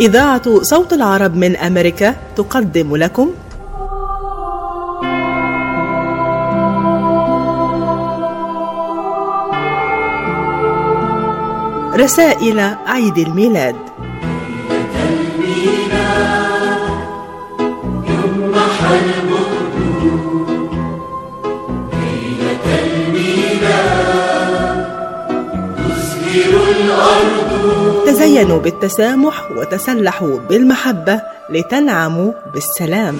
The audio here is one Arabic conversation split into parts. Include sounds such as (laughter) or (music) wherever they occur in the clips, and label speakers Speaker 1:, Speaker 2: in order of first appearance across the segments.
Speaker 1: إذاعة صوت العرب من أمريكا تقدم لكم. رسائل عيد الميلاد. تزينوا بالتسامح وتسلحوا بالمحبة لتنعموا بالسلام.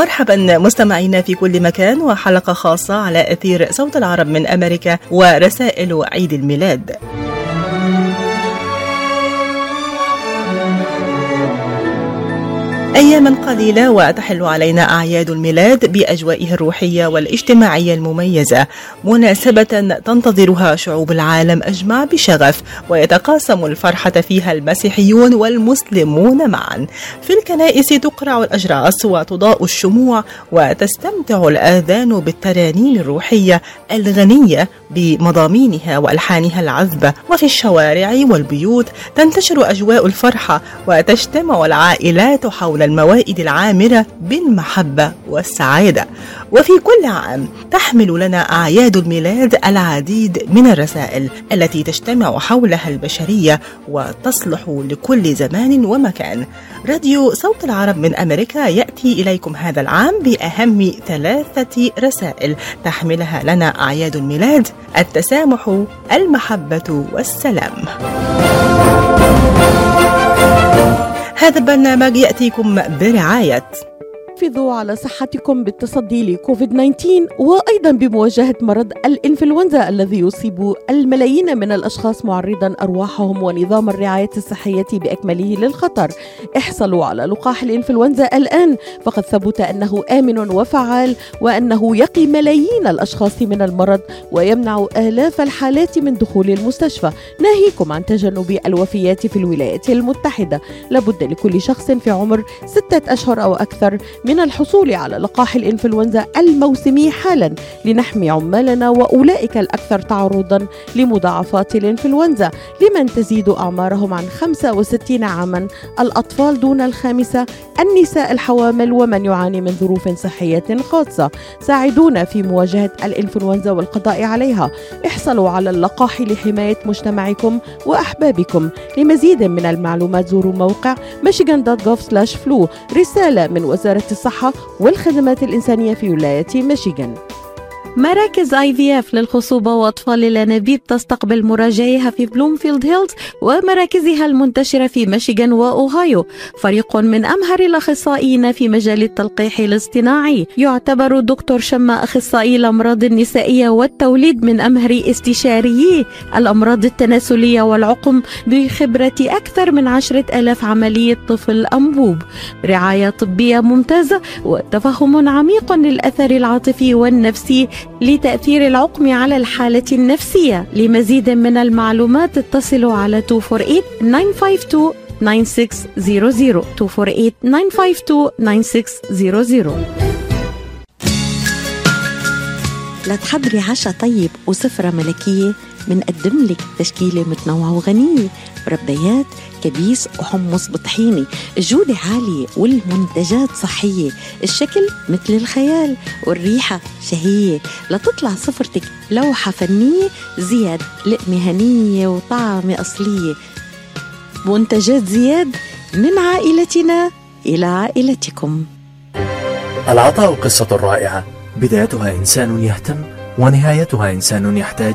Speaker 1: مرحبا مستمعينا في كل مكان وحلقة خاصة على أثير صوت العرب من أمريكا ورسائل عيد الميلاد. أياما قليلة وتحل علينا أعياد الميلاد بأجوائه الروحية والاجتماعية المميزة. مناسبة تنتظرها شعوب العالم أجمع بشغف ويتقاسم الفرحة فيها المسيحيون والمسلمون معا. في الكنائس تقرع الأجراس وتضاء الشموع وتستمتع الآذان بالترانيم الروحية الغنية بمضامينها وألحانها العذبة. وفي الشوارع والبيوت تنتشر أجواء الفرحة وتجتمع العائلات حول الموائد العامرة بالمحبة والسعادة. وفي كل عام تحمل لنا أعياد الميلاد العديد من الرسائل التي تجتمع حولها البشرية وتصلح لكل زمان ومكان. راديو صوت العرب من أمريكا يأتي إليكم هذا العام بأهم ثلاثة رسائل تحملها لنا أعياد الميلاد التسامح المحبة والسلام. هذا البرنامج يأتيكم برعاية
Speaker 2: حافظوا على صحتكم بالتصدي لكوفيد 19 وأيضا بمواجهة مرض الإنفلونزا الذي يصيب الملايين من الأشخاص معرضا أرواحهم ونظام الرعاية الصحية بأكمله للخطر. احصلوا على لقاح الإنفلونزا الآن فقد ثبت أنه آمن وفعال وأنه يقي ملايين الأشخاص من المرض ويمنع آلاف الحالات من دخول المستشفى، ناهيكم عن تجنب الوفيات في الولايات المتحدة. لابد لكل شخص في عمر ستة أشهر أو أكثر من الحصول على لقاح الإنفلونزا الموسمي حالا لنحمي عمالنا وأولئك الأكثر تعرضا لمضاعفات الإنفلونزا لمن تزيد أعمارهم عن 65 عاما. الأطفال دون الخامسة النساء الحوامل ومن يعاني من ظروف صحية خاصة ساعدونا في مواجهة الإنفلونزا والقضاء عليها. احصلوا على اللقاح لحماية مجتمعكم وأحبابكم. لمزيد من المعلومات زوروا موقع michigan.gov/flu رسالة من وزارة الصحة والخدمات الإنسانية في ولاية ميشيغان.
Speaker 3: مراكز IVF للخصوبة وأطفال الأنابيب تستقبل مراجعيها في بلومفيلد هيلز ومراكزها المنتشرة في ميشيغان وأوهايو. فريق من أمهر الأخصائيين في مجال التلقيح الاصطناعي. يعتبر دكتور شما أخصائي الأمراض النسائية والتوليد من أمهر استشاريي الأمراض التناسلية والعقم بخبرة أكثر من عشرة آلاف عملية طفل انبوب رعاية طبية ممتازة وتفهم عميق للأثر العاطفي والنفسي لتأثير العقم على الحالة النفسية. لمزيد من المعلومات اتصلوا على 248 952 9600 248 952
Speaker 4: لتحضري عشاء طيب وسفرة ملكية منقدم لك تشكيلة متنوعة وغنية مربيات كبيس وحمص بطحيني. الجودة عالية والمنتجات صحية. الشكل مثل الخيال والريحة شهية. لتطلع سفرتك لوحة فنية زياد لقمة هنية وطعمة أصلية. منتجات زياد من عائلتنا إلى عائلتكم.
Speaker 5: العطاء قصة رائعة. بدايتها إنسان يهتم ونهايتها إنسان يحتاج.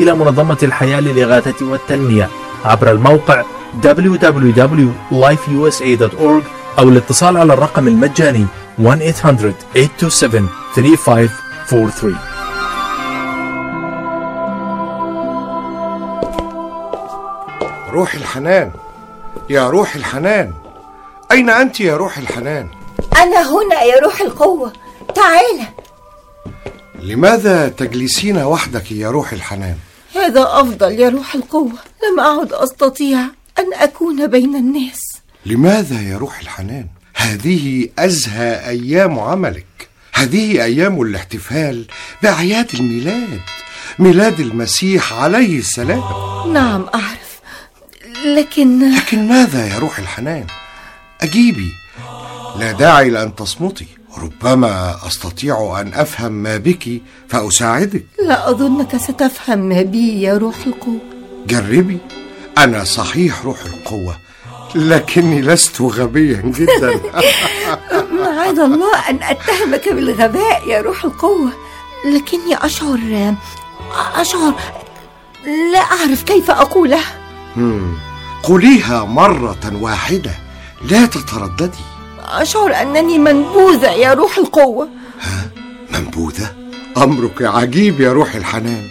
Speaker 5: إلى منظمة الحياة للإغاثة والتنمية عبر الموقع www.lifeusa.org أو الاتصال على الرقم المجاني 1-800-827-3543
Speaker 6: روح الحنان. يا روح الحنان. أين أنت يا روح الحنان؟
Speaker 7: أنا هنا يا روح القوة. تعال.
Speaker 6: لماذا تجلسين وحدك يا روح الحنان؟
Speaker 7: هذا أفضل يا روح القوة؟ لم أعد أستطيع أن أكون بين الناس.
Speaker 6: لماذا يا روح الحنان؟ هذه أزهى أيام عملك. هذه أيام الاحتفال بأعياد الميلاد ميلاد المسيح عليه السلام.
Speaker 7: نعم أعرف. لكن
Speaker 6: لكن ماذا يا روح الحنان؟ أجيبي. لا داعي لأن تصمتي. ربما أستطيع أن أفهم ما بك فأساعدك.
Speaker 7: لا أظنك ستفهم ما بي يا روح القوة.
Speaker 6: جربي. أنا صحيح روح القوة لكني لست غبيا جدا. (laughs)
Speaker 7: معاذ الله أن أتهمك بالغباء يا روح القوة. لكني أشعر أشعر لا أعرف كيف أقولها
Speaker 6: مم. قوليها مرة واحدة لا تترددي.
Speaker 7: أشعر أنني منبوذة يا روح القوة.
Speaker 6: منبوذة؟ أمرك عجيب يا روح الحنان.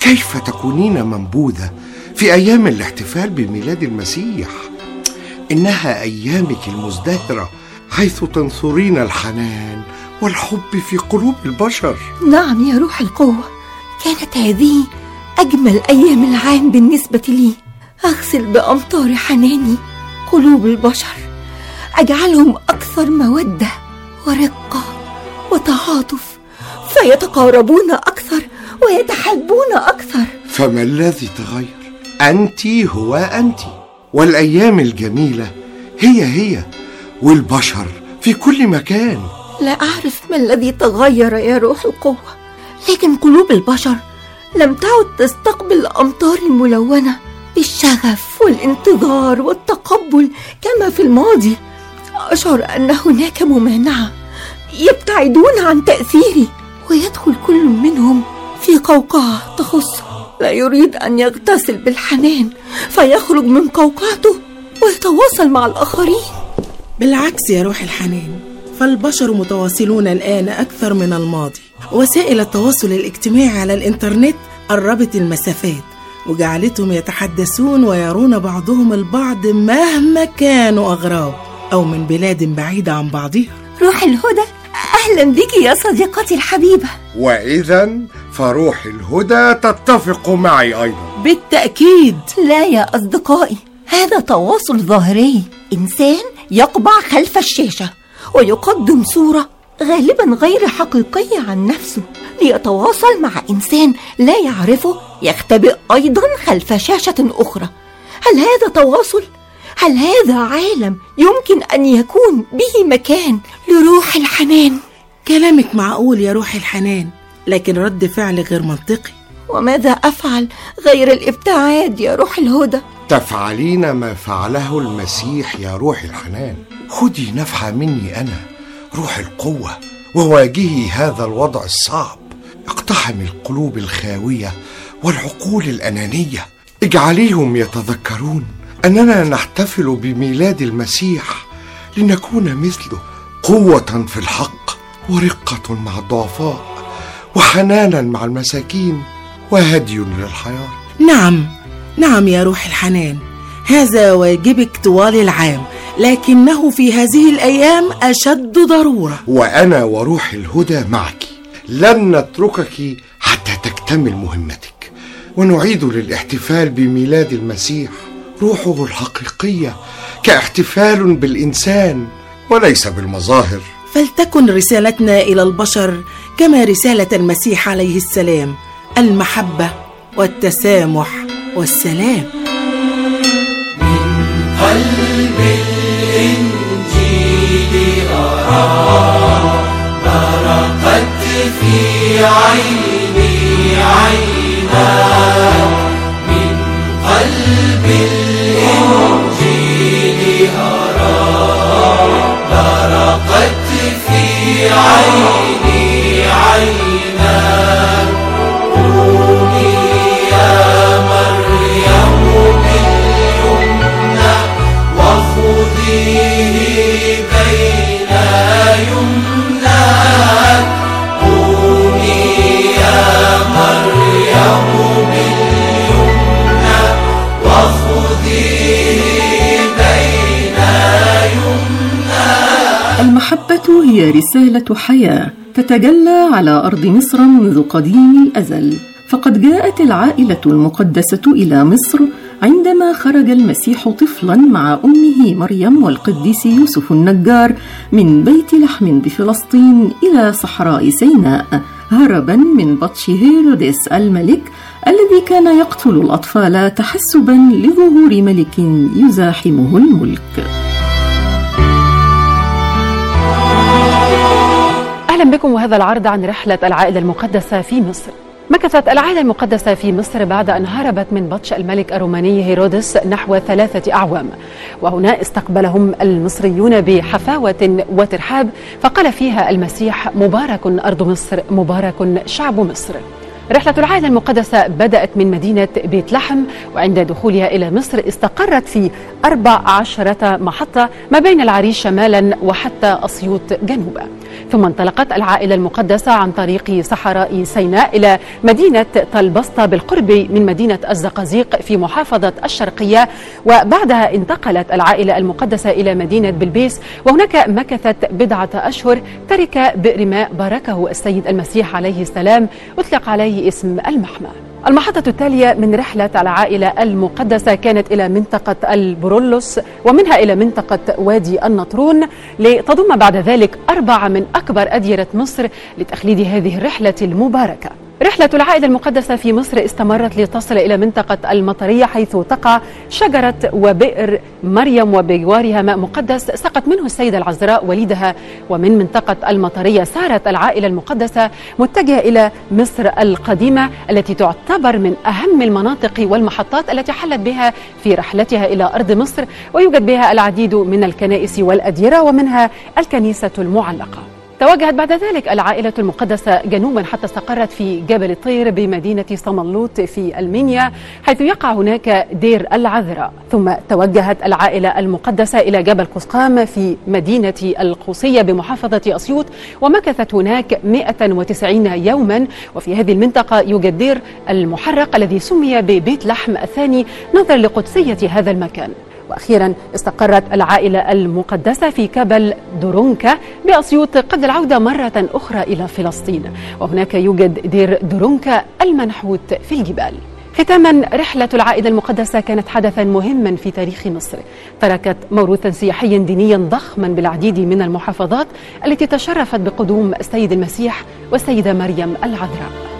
Speaker 6: كيف تكونين منبوذة في أيام الاحتفال بميلاد المسيح؟ إنها أيامك المزدهرة حيث تنثرين الحنان والحب في قلوب البشر.
Speaker 7: نعم يا روح القوة كانت هذه أجمل أيام العام بالنسبة لي. أغسل بأمطار حناني قلوب البشر. أجعلهم أكثر مودة ورقة وتعاطف فيتقاربون أكثر ويتحبون أكثر.
Speaker 6: فما الذي تغير؟ أنت هو أنت. والأيام الجميلة هي هي والبشر في كل مكان.
Speaker 7: لا أعرف ما الذي تغير يا روح القوة لكن قلوب البشر لم تعد تستقبل الأمطار الملونة بالشغف والانتظار والتقبل كما في الماضي. أشعر أن هناك ممانعة يبتعدون عن تأثيري ويدخل كل منهم في قوقعة تخصه لا يريد أن يغتسل بالحنان فيخرج من قوقعته ويتواصل مع الآخرين.
Speaker 8: بالعكس يا روح الحنان فالبشر متواصلون الآن أكثر من الماضي. وسائل التواصل الاجتماعي على الإنترنت قربت المسافات وجعلتهم يتحدثون ويرون بعضهم البعض مهما كانوا أغراب. أو من بلاد بعيدة عن بعضها.
Speaker 7: روح الهدى. أهلا بك يا صديقتي الحبيبة.
Speaker 6: وإذا فروح الهدى تتفق معي أيضا.
Speaker 8: بالتأكيد.
Speaker 7: لا يا أصدقائي هذا تواصل ظاهري. إنسان يقبع خلف الشاشة ويقدم صورة غالبا غير حقيقية عن نفسه. ليتواصل مع إنسان لا يعرفه يختبئ أيضا خلف شاشة أخرى. هل هذا تواصل؟ هل هذا عالم يمكن أن يكون به مكان لروح الحنان؟
Speaker 8: كلامك معقول يا روح الحنان لكن رد فعل غير منطقي.
Speaker 7: وماذا أفعل غير الابتعاد يا روح الهدى؟
Speaker 6: تفعلين ما فعله المسيح يا روح الحنان. خدي نفحة مني أنا روح القوة وواجهي هذا الوضع الصعب. اقتحمي القلوب الخاوية والعقول الأنانية. اجعليهم يتذكرون. أننا نحتفل بميلاد المسيح لنكون مثله قوة في الحق ورقة مع الضعفاء وحنانا مع المساكين وهدي للحياة.
Speaker 8: نعم نعم يا روح الحنان. هذا واجبك طوال العام لكنه في هذه الأيام أشد ضرورة.
Speaker 6: وأنا وروح الهدى معك. لن نتركك حتى تكتمل مهمتك. ونعيد للاحتفال بميلاد المسيح روحه الحقيقية كاحتفال بالإنسان وليس بالمظاهر.
Speaker 8: فلتكن رسالتنا إلى البشر كما رسالة المسيح عليه السلام المحبة والتسامح والسلام.
Speaker 9: قلب الإنجيل أرى برقت في عيني عيناك من قلب الإنجيل أرى برقت في عيني عيناك
Speaker 10: هي رسالة حياة تتجلى على أرض مصر منذ قديم الأزل. فقد جاءت العائلة المقدسة إلى مصر عندما خرج المسيح طفلا مع أمه مريم والقديس يوسف النجار من بيت لحم بفلسطين إلى صحراء سيناء هربا من بطش هيرودس الملك الذي كان يقتل الأطفال تحسبا لظهور ملك يزاحمه الملك.
Speaker 11: أهلا بكم وهذا العرض عن رحلة العائلة المقدسة في مصر. مكثت العائلة المقدسة في مصر بعد أن هربت من بطش الملك الروماني هيرودس نحو ثلاثة أعوام. وهنا استقبلهم المصريون بحفاوة وترحاب فقال فيها المسيح مبارك أرض مصر مبارك شعب مصر. رحلة العائلة المقدسة بدأت من مدينة بيت لحم وعند دخولها إلى مصر استقرت في أربع عشرة محطة ما بين العريش شمالا وحتى أسيوط جنوبا. ثم انطلقت العائلة المقدسة عن طريق صحراء سيناء إلى مدينة طلبسطة بالقرب من مدينة الزقازيق في محافظة الشرقية. وبعدها انتقلت العائلة المقدسة إلى مدينة بلبيس وهناك مكثت بضعة أشهر ترك بئر ماء باركه السيد المسيح عليه السلام. أطلق عليه اسم المحمى. المحطة التالية من رحلة العائلة المقدسة كانت إلى منطقة البرولوس ومنها إلى منطقة وادي النطرون. لتضم بعد ذلك أربعة من أكبر أديرة مصر لتخليد هذه الرحلة المباركة. رحلة العائلة المقدسة في مصر استمرت لتصل إلى منطقة المطرية حيث تقع شجرة وبئر مريم وبجوارها ماء مقدس سقط منه السيدة العذراء وليدها. ومن منطقة المطرية سارت العائلة المقدسة متجهة إلى مصر القديمة التي تعتبر من أهم المناطق والمحطات التي حلت بها في رحلتها إلى أرض مصر ويوجد بها العديد من الكنائس والأديرة ومنها الكنيسة المعلقة. توجهت بعد ذلك العائلة المقدسة جنوبا حتى استقرت في جبل الطير بمدينة صملوط في ألمانيا حيث يقع هناك دير العذراء. ثم توجهت العائلة المقدسة إلى جبل قسقام في مدينة القوصية بمحافظة أسيوط ومكثت هناك 190 يوما. وفي هذه المنطقة يوجد دير المحرق الذي سمي ببيت لحم الثاني نظرا لقدسية هذا المكان. وأخيرا استقرت العائلة المقدسة في جبل درنكة بأسيوط قبل العودة مرة أخرى إلى فلسطين. وهناك يوجد دير درنكة المنحوت في الجبال. ختاما رحلة العائلة المقدسة كانت حدثا مهما في تاريخ مصر. تركت موروثا سياحيا دينيا ضخما بالعديد من المحافظات التي تشرفت بقدوم السيد المسيح والسيدة مريم العذراء.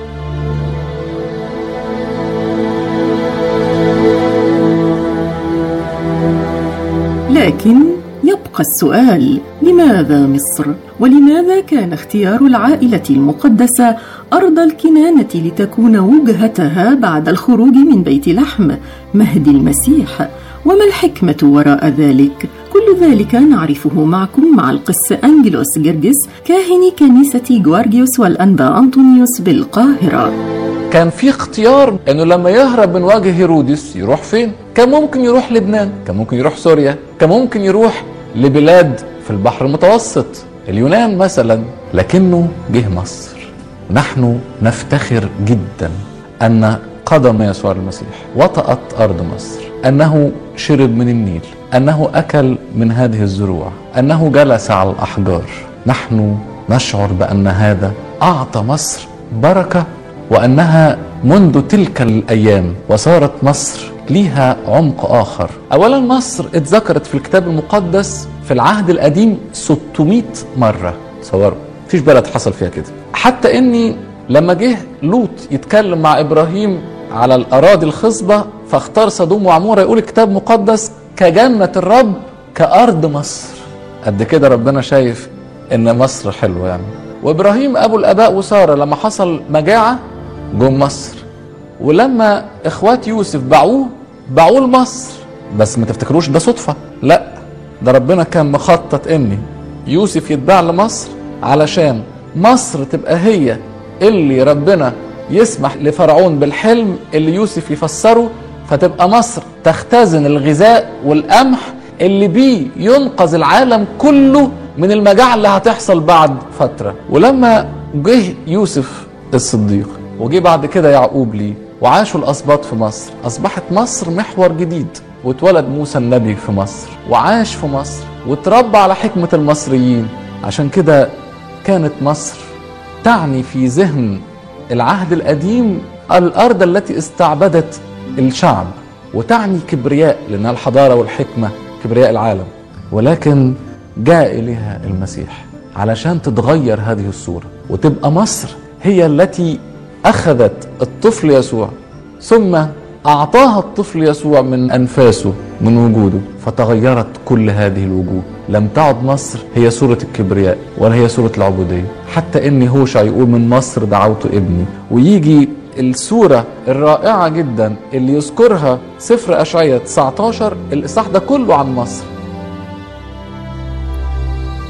Speaker 10: لكن يبقى السؤال لماذا مصر؟ ولماذا كان اختيار العائلة المقدسة أرض الكنانة لتكون وجهتها بعد الخروج من بيت لحم مهد المسيح؟ وما الحكمة وراء ذلك؟ كل ذلك نعرفه معكم مع القس أنجلوس جرجس كاهن كنيسة جوارجيوس والانبا أنطونيوس بالقاهرة.
Speaker 12: كان في اختيار إنه لما يهرب من وجه هيرودس يروح فين؟ كان ممكن يروح لبنان، كان ممكن يروح سوريا، كان ممكن يروح لبلاد في البحر المتوسط، اليونان مثلا، لكنه جه مصر. نحن نفتخر جدا أن قدم يسوع المسيح وطأت أرض مصر، أنه شرب من النيل، أنه أكل من هذه الزروع، أنه جلس على الأحجار. نحن نشعر بأن هذا أعطى مصر بركة وأنها منذ تلك الأيام وصارت مصر ليها عمق آخر. اولا مصر اتذكرت في الكتاب المقدس في العهد القديم 600 مرة. تصوروا مفيش بلد حصل فيها كده. حتى إني لما جه لوط يتكلم مع إبراهيم على الأراضي الخصبة فاختار سدوم وعمورة يقول الكتاب المقدس كجنة الرب كأرض مصر. قد كده ربنا شايف إن مصر حلوة يعني. وإبراهيم أبو الأباء وسارة لما حصل مجاعة جم مصر. ولما إخوات يوسف باعوه باعوه لمصر. بس ما تفتكروش ده صدفة؟ لا ده ربنا كان مخطط إن يوسف يتباع لمصر علشان مصر تبقى هي اللي ربنا يسمح لفرعون بالحلم اللي يوسف يفسره فتبقى مصر تختزن الغذاء والقمح اللي بيه ينقذ العالم كله من المجاعة اللي هتحصل بعد فترة. ولما جه يوسف الصديق وجه بعد كده يعقوب ليه وعاشوا الأسباط في مصر أصبحت مصر محور جديد واتولد موسى النبي في مصر وعاش في مصر وتربى على حكمة المصريين عشان كده كانت مصر تعني في ذهن العهد القديم الأرض التي استعبدت الشعب وتعني كبرياء لأنها الحضارة والحكمة كبرياء العالم. ولكن جاء إليها المسيح علشان تتغير هذه الصورة وتبقى مصر هي التي أخذت الطفل يسوع ثم أعطاها الطفل يسوع من أنفاسه من وجوده فتغيرت كل هذه الوجوه. لم تعد مصر هي صورة الكبرياء ولا هي صورة العبودية. حتى إن هوشع يقول من مصر دعوت ابني. ويجي الصورة الرائعة جدا اللي يذكرها سفر أشعية 19 الإصحاح ده كله عن مصر.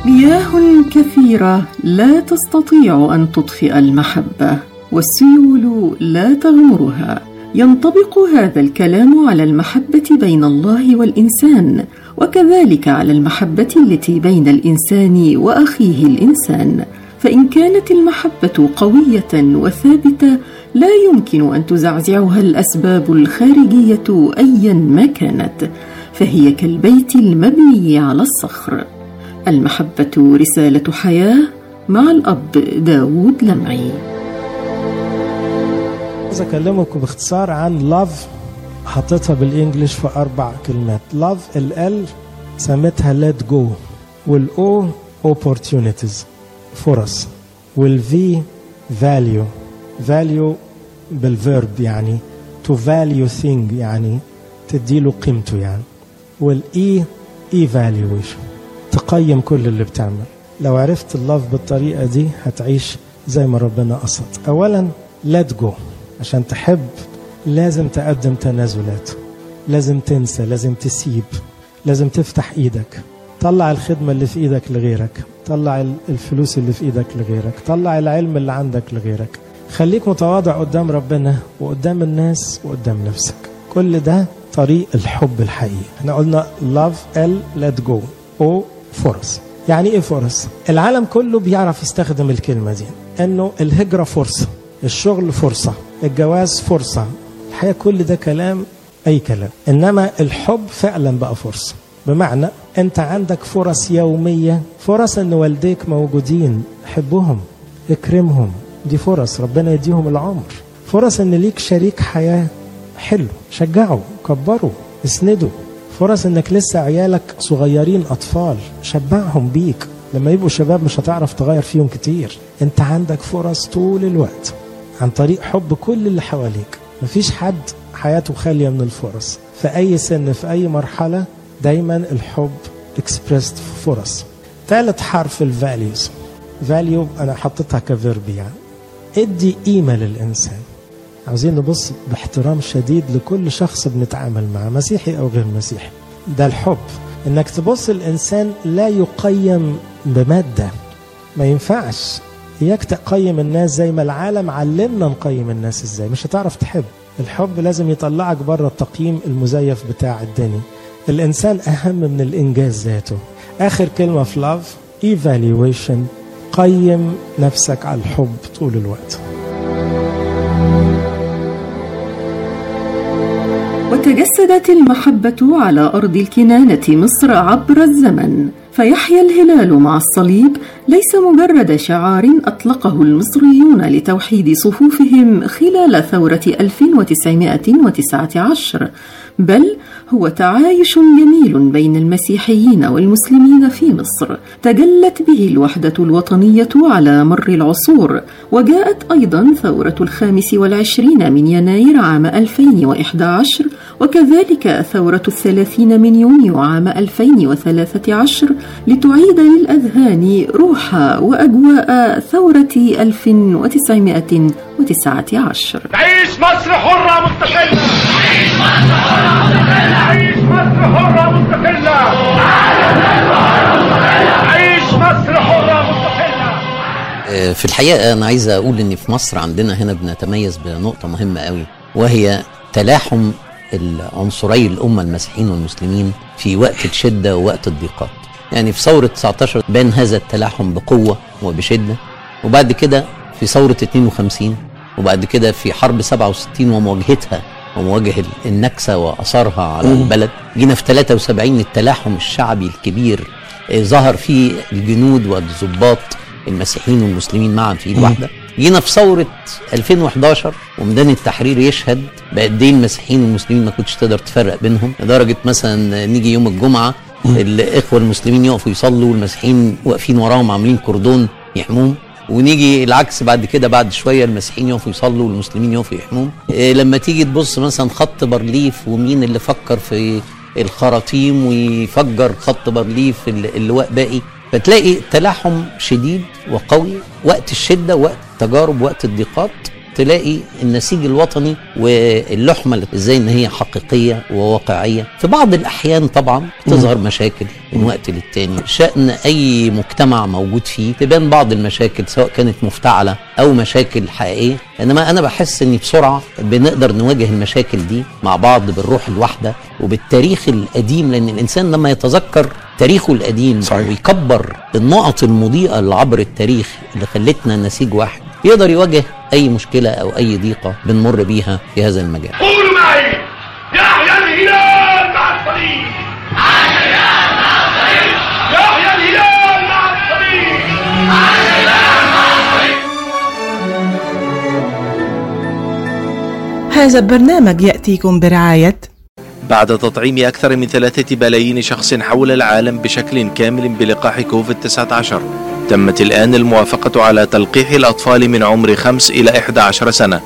Speaker 10: مياه كثيرة لا تستطيع أن تطفئ المحبة. والسيول لا تغمرها. ينطبق هذا الكلام على المحبة بين الله والإنسان وكذلك على المحبة التي بين الإنسان وأخيه الإنسان. فإن كانت المحبة قوية وثابتة لا يمكن أن تزعزعها الأسباب الخارجية أيا ما كانت فهي كالبيت المبني على الصخر. المحبة رسالة حياة مع الأب داوود لمعي.
Speaker 13: عايز أكلمكم باختصار عن love حطيتها بال English في أربع كلمات. love ال L سميتها let go وال O opportunities فرص وال V value. value بال verb يعني to value thing يعني تديله قيمته يعني. وال E evaluation تقيم كل اللي بتعمل. لو عرفت اللاف بالطريقة دي هتعيش زي ما ربنا قصد. أولا let go. عشان تحب لازم تقدم تنازلات لازم تنسى لازم تسيب لازم تفتح إيدك. طلع الخدمة اللي في إيدك لغيرك طلع الفلوس اللي في إيدك لغيرك طلع العلم اللي عندك لغيرك. خليك متواضع قدام ربنا وقدام الناس وقدام نفسك. كل ده طريق الحب الحقيقي. إحنا قلنا love ال let go. أو فرص يعني إيه فرص العالم كله بيعرف يستخدم الكلمة دي. انه الهجرة فرصة الشغل فرصة. الجواز فرصة. الحقيقة كل ده كلام أي كلام. إنما الحب فعلا بقى فرصة. بمعنى أنت عندك فرص يومية فرص أن والديك موجودين حبهم اكرمهم. دي فرص ربنا يديهم العمر. فرص أن ليك شريك حياة حلو. شجعه كبره اسنده. فرص إنك لسه عيالك صغيرين أطفال شبعهم بيك. لما يبقوا شباب مش هتعرف تغير فيهم كتير. أنت عندك فرص طول الوقت. عن طريق حب كل اللي حواليك. مفيش حد حياته خالية من الفرص. في أي سن في أي مرحلة دايما الحب expressed في فرص. ثالث حرف ال values فاليو أنا حطيتها كفيرب يعني. ادي قيمة للإنسان عاوزين نبص باحترام شديد لكل شخص بنتعامل معه مسيحي أو غير مسيحي. ده الحب. إنك تبص الإنسان لا يقيم بمادة. ما ينفعش. إياك تقيم الناس زي ما العالم علمنا نقيم الناس إزاي. مش هتعرف تحب. الحب لازم يطلعك بره التقييم المزيف بتاع الدنيا. الإنسان أهم من الإنجاز ذاته. آخر كلمة في لاف evaluation. قيم نفسك على الحب طول الوقت.
Speaker 10: وتجسدت المحبة على أرض الكنانة مصر عبر الزمن. فيحيا الهلال مع الصليب ليس مجرد شعار أطلقه المصريون لتوحيد صفوفهم خلال ثورة 1919 بل هو تعايش جميل بين المسيحيين والمسلمين في مصر. تجلت به الوحدة الوطنية على مر العصور وجاءت أيضا ثورة الخامس والعشرين من يناير عام 2011 وكذلك ثورة الثلاثين من يونيو عام 2013 لتعيد للأذهان روح وأجواء ثورة 1919
Speaker 9: تعيش مصر حرة مستقلة. عيش مصر حرة مستقلة. عيش مصر حرة مستقلة.
Speaker 14: في الحقيقة أنا عايز أقول إن في مصر عندنا هنا بنتميز بنقطة مهمة قوي وهي تلاحم العنصري الأمة المسيحيين والمسلمين في وقت الشدة ووقت الضيقات. يعني في ثورة 19 بان هذا التلاحم بقوة وبشدة وبعد كده في ثورة 52 وبعد كده في حرب 67 ومواجهتها ومواجهة النكسة وأثرها على البلد. جينا في 73 التلاحم الشعبي الكبير آه، ظهر فيه الجنود والضباط المسيحيين والمسلمين معا في إيد واحدة. جينا في ثورة 2011 وميدان التحرير يشهد بقد إيه المسيحيين والمسلمين ما كنتش تقدر تفرق بينهم لدرجة مثلا نيجي يوم الجمعة الإخوة المسلمين يقفوا يصلوا والمسيحيين واقفين وراهم عاملين كردون يحموهم ونيجي العكس بعد كده بعد شوية المسيحيين يقفوا يصلوا والمسلمين يقفوا يحموهم. إيه لما تيجي تبص مثلا خط بارليف ومين اللي فكر في الخراطيم ويفجر خط بارليف ال- اللواء باقي فتلاقي تلاحم شديد وقوي وقت الشدة وقت التجارب وقت الضيقات تلاقي النسيج الوطني واللحمة إزاي ان هي حقيقية وواقعية. في بعض الأحيان طبعا تظهر مشاكل من وقت للتاني. شأن أي مجتمع موجود فيه تبان بعض المشاكل سواء كانت مفتعلة أو مشاكل حقيقية. إنما أنا بحس ان بسرعة بنقدر نواجه المشاكل دي مع بعض بالروح الواحدة وبالتاريخ القديم لأن الإنسان لما يتذكر تاريخه القديم صحيح. ويكبر النقط المضيئة اللي عبر التاريخ اللي خلتنا نسيج واحد يقدر يواجه أي مشكلة أو أي ضيقة بنمر بيها في هذا المجال.
Speaker 9: قولوا معي يحيى الهلال مع الصليب. يحيى الهلال مع الصليب.
Speaker 1: هذا البرنامج يأتيكم برعاية
Speaker 15: بعد تطعيم أكثر من ثلاثة بلايين شخص حول العالم بشكل كامل بلقاح كوفيد-19 تمت الآن الموافقة على تلقيح الأطفال من عمر 5 إلى 11 سنة.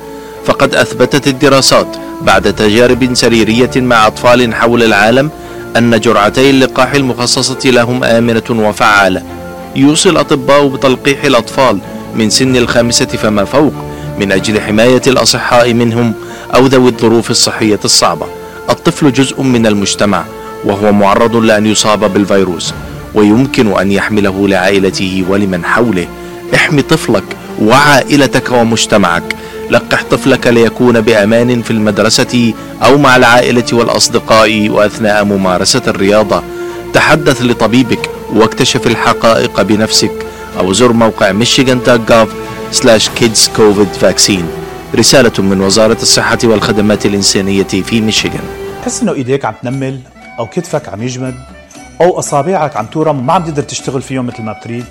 Speaker 15: فقد أثبتت الدراسات بعد تجارب سريرية مع أطفال حول العالم أن جرعتي اللقاح المخصصة لهم آمنة وفعالة. يوصي الأطباء بتلقيح الأطفال من سن الخامسة فما فوق من أجل حماية الأصحاء منهم أو ذوي الظروف الصحية الصعبة. الطفل جزء من المجتمع وهو معرض لأن يصاب بالفيروس. ويمكن أن يحمله لعائلته ولمن حوله. احمي طفلك وعائلتك ومجتمعك. لقح طفلك ليكون بأمان في المدرسة أو مع العائلة والأصدقاء وأثناء ممارسة الرياضة. تحدث لطبيبك واكتشف الحقائق بنفسك أو زر موقع michigan.gov slash kids covid vaccine. رسالة من وزارة الصحة والخدمات الإنسانية في ميشيغان
Speaker 16: تحس إنه إيديك عم تنمل أو كتفك عم يجمد؟ أو أصابعك عم تورم وما عم تقدر تشتغل فيهم مثل ما بتريد.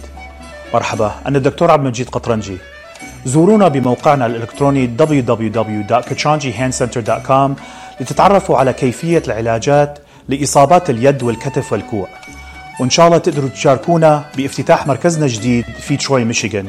Speaker 16: مرحبا أنا الدكتور عبد المجيد قطرنجي. زورونا بموقعنا الإلكتروني www.kachanjihandcenter.com لتتعرفوا على كيفية العلاجات لإصابات اليد والكتف والكوع. وإن شاء الله تقدروا تشاركونا بافتتاح مركزنا الجديد في تروي ميشيغان.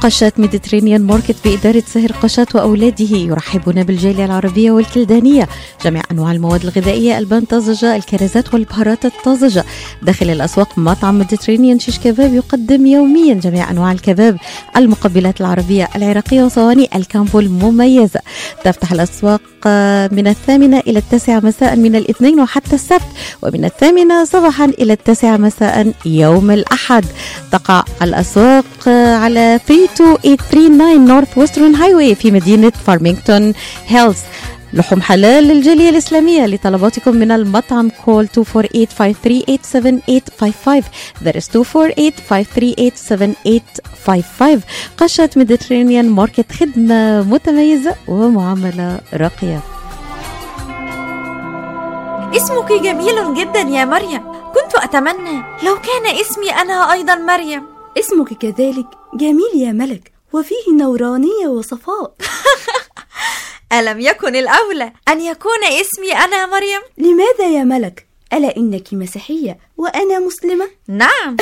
Speaker 2: قشات Mediterranean Market بإدارة سهر قشات وأولاده يرحبون بالجالية العربية والكلدانية. جميع أنواع المواد الغذائية البان طازجة الكرزات والبهارات الطازجة. داخل الأسواق مطعم Mediterranean شيش كباب يقدم يوميا جميع أنواع الكباب. المقبلات العربية العراقية وصواني الكامبو المميزة تفتح الأسواق من الثامنة إلى التاسعة مساء من الاثنين وحتى السبت ومن الثامنة صباحا إلى التاسعة مساء يوم الأحد. تقع الأسواق على 32839 Northwestern Highway في مدينة فارمينغتون هيلز لحوم حلال للجالية الإسلامية لطلباتكم من المطعم call 248-538-7855 that is 248-538-7855 قشة Mediterranean Market خدمة متميزة ومعاملة راقية.
Speaker 17: اسمك جميل جدا يا مريم. كنت أتمنى لو كان اسمي أنا أيضا مريم.
Speaker 18: اسمك كذلك جميل يا ملك وفيه نورانية وصفاء. (laughs)
Speaker 17: ألم يكن الأولى أن يكون اسمي أنا مريم؟
Speaker 18: لماذا يا ملك؟ ألا إنك مسيحية وأنا مسلمة؟ (laughs)
Speaker 17: نعم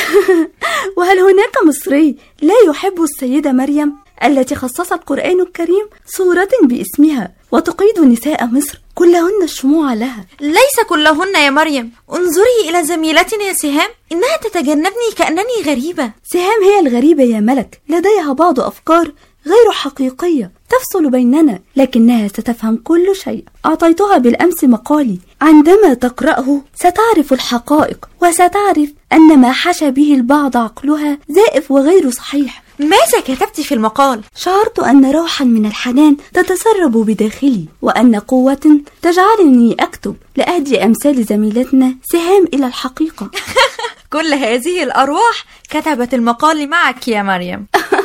Speaker 18: وهل هناك مصري لا يحب السيدة مريم التي خصص القرآن الكريم سورة باسمها وتقيد نساء مصر كلهن الشموع لها
Speaker 17: ليس كلهن يا مريم انظري إلى زميلتنا سهام إنها تتجنبني كأنني غريبة
Speaker 18: سهام هي الغريبة يا ملك لديها بعض أفكار غير حقيقية تفصل بيننا لكنها ستفهم كل شيء. أعطيتها بالأمس مقالي. عندما تقرأه ستعرف الحقائق وستعرف أن ما حشى به البعض عقلها زائف وغير صحيح.
Speaker 17: ماذا كتبت في المقال؟
Speaker 18: شعرت أن روحا من الحنان تتسرب بداخلي وأن قوة تجعلني أكتب لأهدي أمثال زميلتنا سهام إلى الحقيقة. (laughs)
Speaker 17: كل هذه الأرواح كتبت المقال معك يا مريم. (laughs)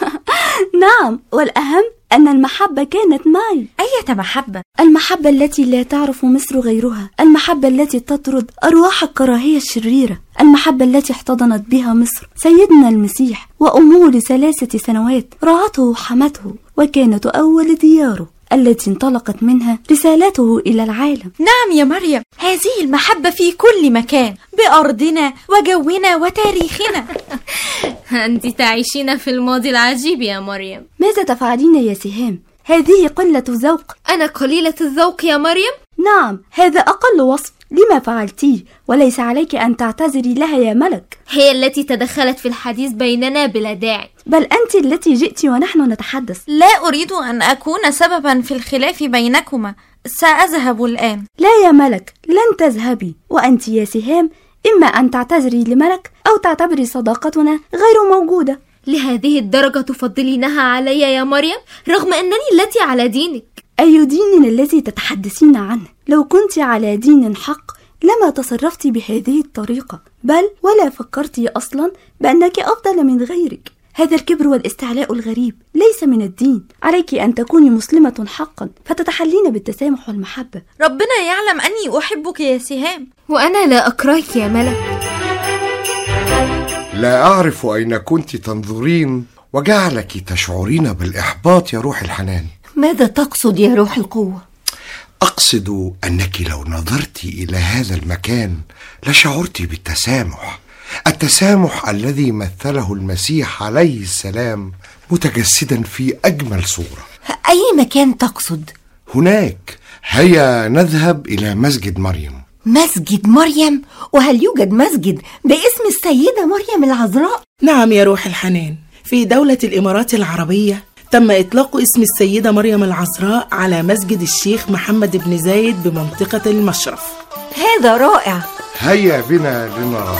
Speaker 18: نعم والأهم أن المحبة كانت معي.
Speaker 17: أية محبة؟
Speaker 18: المحبة التي لا تعرف مصر غيرها. المحبة التي تطرد أرواح الكراهية الشريرة. المحبة التي احتضنت بها مصر. سيدنا المسيح وأمه لثلاثة سنوات رعته وحمته وكانت أول دياره التي انطلقت منها رسالته إلى العالم.
Speaker 17: نعم يا مريم. هذه المحبة في كل مكان بأرضنا وجونا وتاريخنا. (laughs) (laughs)
Speaker 19: أنت تعيشين في الماضي العجيب يا مريم.
Speaker 18: ماذا تفعلين يا سهام؟ هذه قلة ذوق
Speaker 19: أنا قليلة الذوق يا مريم؟
Speaker 18: نعم هذا أقل وصف. لما فعلتيه؟ وليس عليك أن تعتذري لها يا ملك.
Speaker 19: هي التي تدخلت في الحديث بيننا بلا داعي.
Speaker 18: بل أنت التي جئت ونحن نتحدث.
Speaker 17: لا أريد أن أكون سببا في الخلاف بينكما. سأذهب الآن.
Speaker 18: لا يا ملك لن تذهبي. وأنت يا سهام إما أن تعتذري لملك أو تعتبري صداقتنا غير موجودة.
Speaker 19: لهذه الدرجة تفضلينها علي يا مريم رغم أنني التي على دينك.
Speaker 18: أي دين الذي تتحدثين عنه؟ لو كنت على دين حق لما تصرفت بهذه الطريقة؟ بل ولا فكرت أصلا بأنك أفضل من غيرك. هذا الكبر والاستعلاء الغريب ليس من الدين. عليك أن تكوني مسلمة حقا فتتحلين بالتسامح والمحبة.
Speaker 17: ربنا يعلم أني أحبك يا سهام.
Speaker 19: وأنا لا أكرهك يا ملك.
Speaker 6: لا أعرف أين كنت تنظرين وجعلك تشعرين بالإحباط يا روح الحنان.
Speaker 7: ماذا تقصد يا روح القوة؟
Speaker 6: أقصد أنك لو نظرت إلى هذا المكان لشعرت بالتسامح. التسامح الذي مثله المسيح عليه السلام متجسدا في أجمل صورة.
Speaker 7: أي مكان تقصد؟
Speaker 6: هناك هيا نذهب إلى مسجد مريم.
Speaker 7: مسجد مريم؟ وهل يوجد مسجد باسم السيدة مريم العذراء؟
Speaker 8: نعم يا روح الحنان. في دولة الإمارات العربية تم إطلاق اسم السيدة مريم العذراء على مسجد الشيخ محمد بن زايد بمنطقة المشرف.
Speaker 7: هذا رائع.
Speaker 6: هيا بنا لنرى.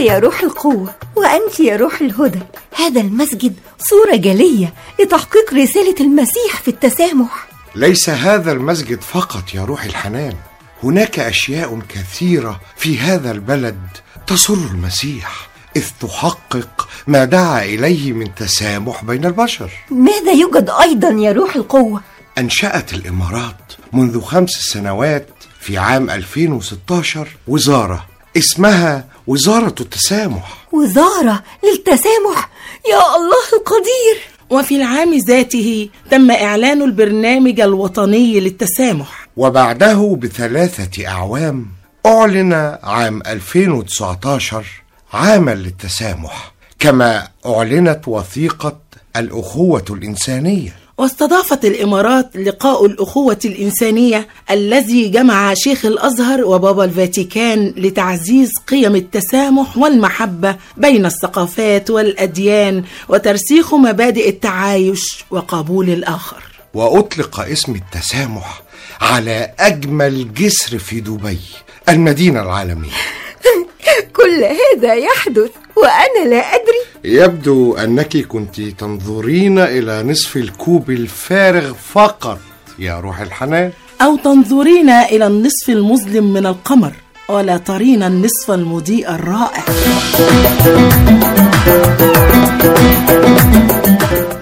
Speaker 7: يا روح القوة وأنت يا روح الهدى. هذا المسجد صورة جلية لتحقيق رسالة المسيح في التسامح.
Speaker 6: ليس هذا المسجد فقط يا روح الحنان. هناك أشياء كثيرة في هذا البلد تسر المسيح إذ تحقق ما دعا إليه من تسامح بين البشر.
Speaker 7: ماذا يوجد أيضا يا روح القوة؟
Speaker 6: أنشأت الإمارات منذ خمس سنوات في عام 2016 وزارة اسمها وزارة التسامح.
Speaker 7: وزارة للتسامح؟ يا الله القدير.
Speaker 8: وفي العام ذاته تم إعلان البرنامج الوطني للتسامح.
Speaker 6: وبعده بثلاثة أعوام أعلن عام 2019 عاما للتسامح كما أعلنت وثيقة الأخوة الإنسانية.
Speaker 8: واستضافت الإمارات لقاء الأخوة الإنسانية الذي جمع شيخ الأزهر وبابا الفاتيكان لتعزيز قيم التسامح والمحبة بين الثقافات والأديان وترسيخ مبادئ التعايش وقبول الآخر.
Speaker 6: وأطلق اسم التسامح على أجمل جسر في دبي المدينة العالمية. (laughs)
Speaker 7: كل هذا يحدث وأنا لا أدري.
Speaker 6: يبدو أنك كنت تنظرين إلى نصف الكوب الفارغ فقط يا روح الحنان.
Speaker 8: أو تنظرين إلى النصف المظلم من القمر ولا ترين النصف المضيء الرائع.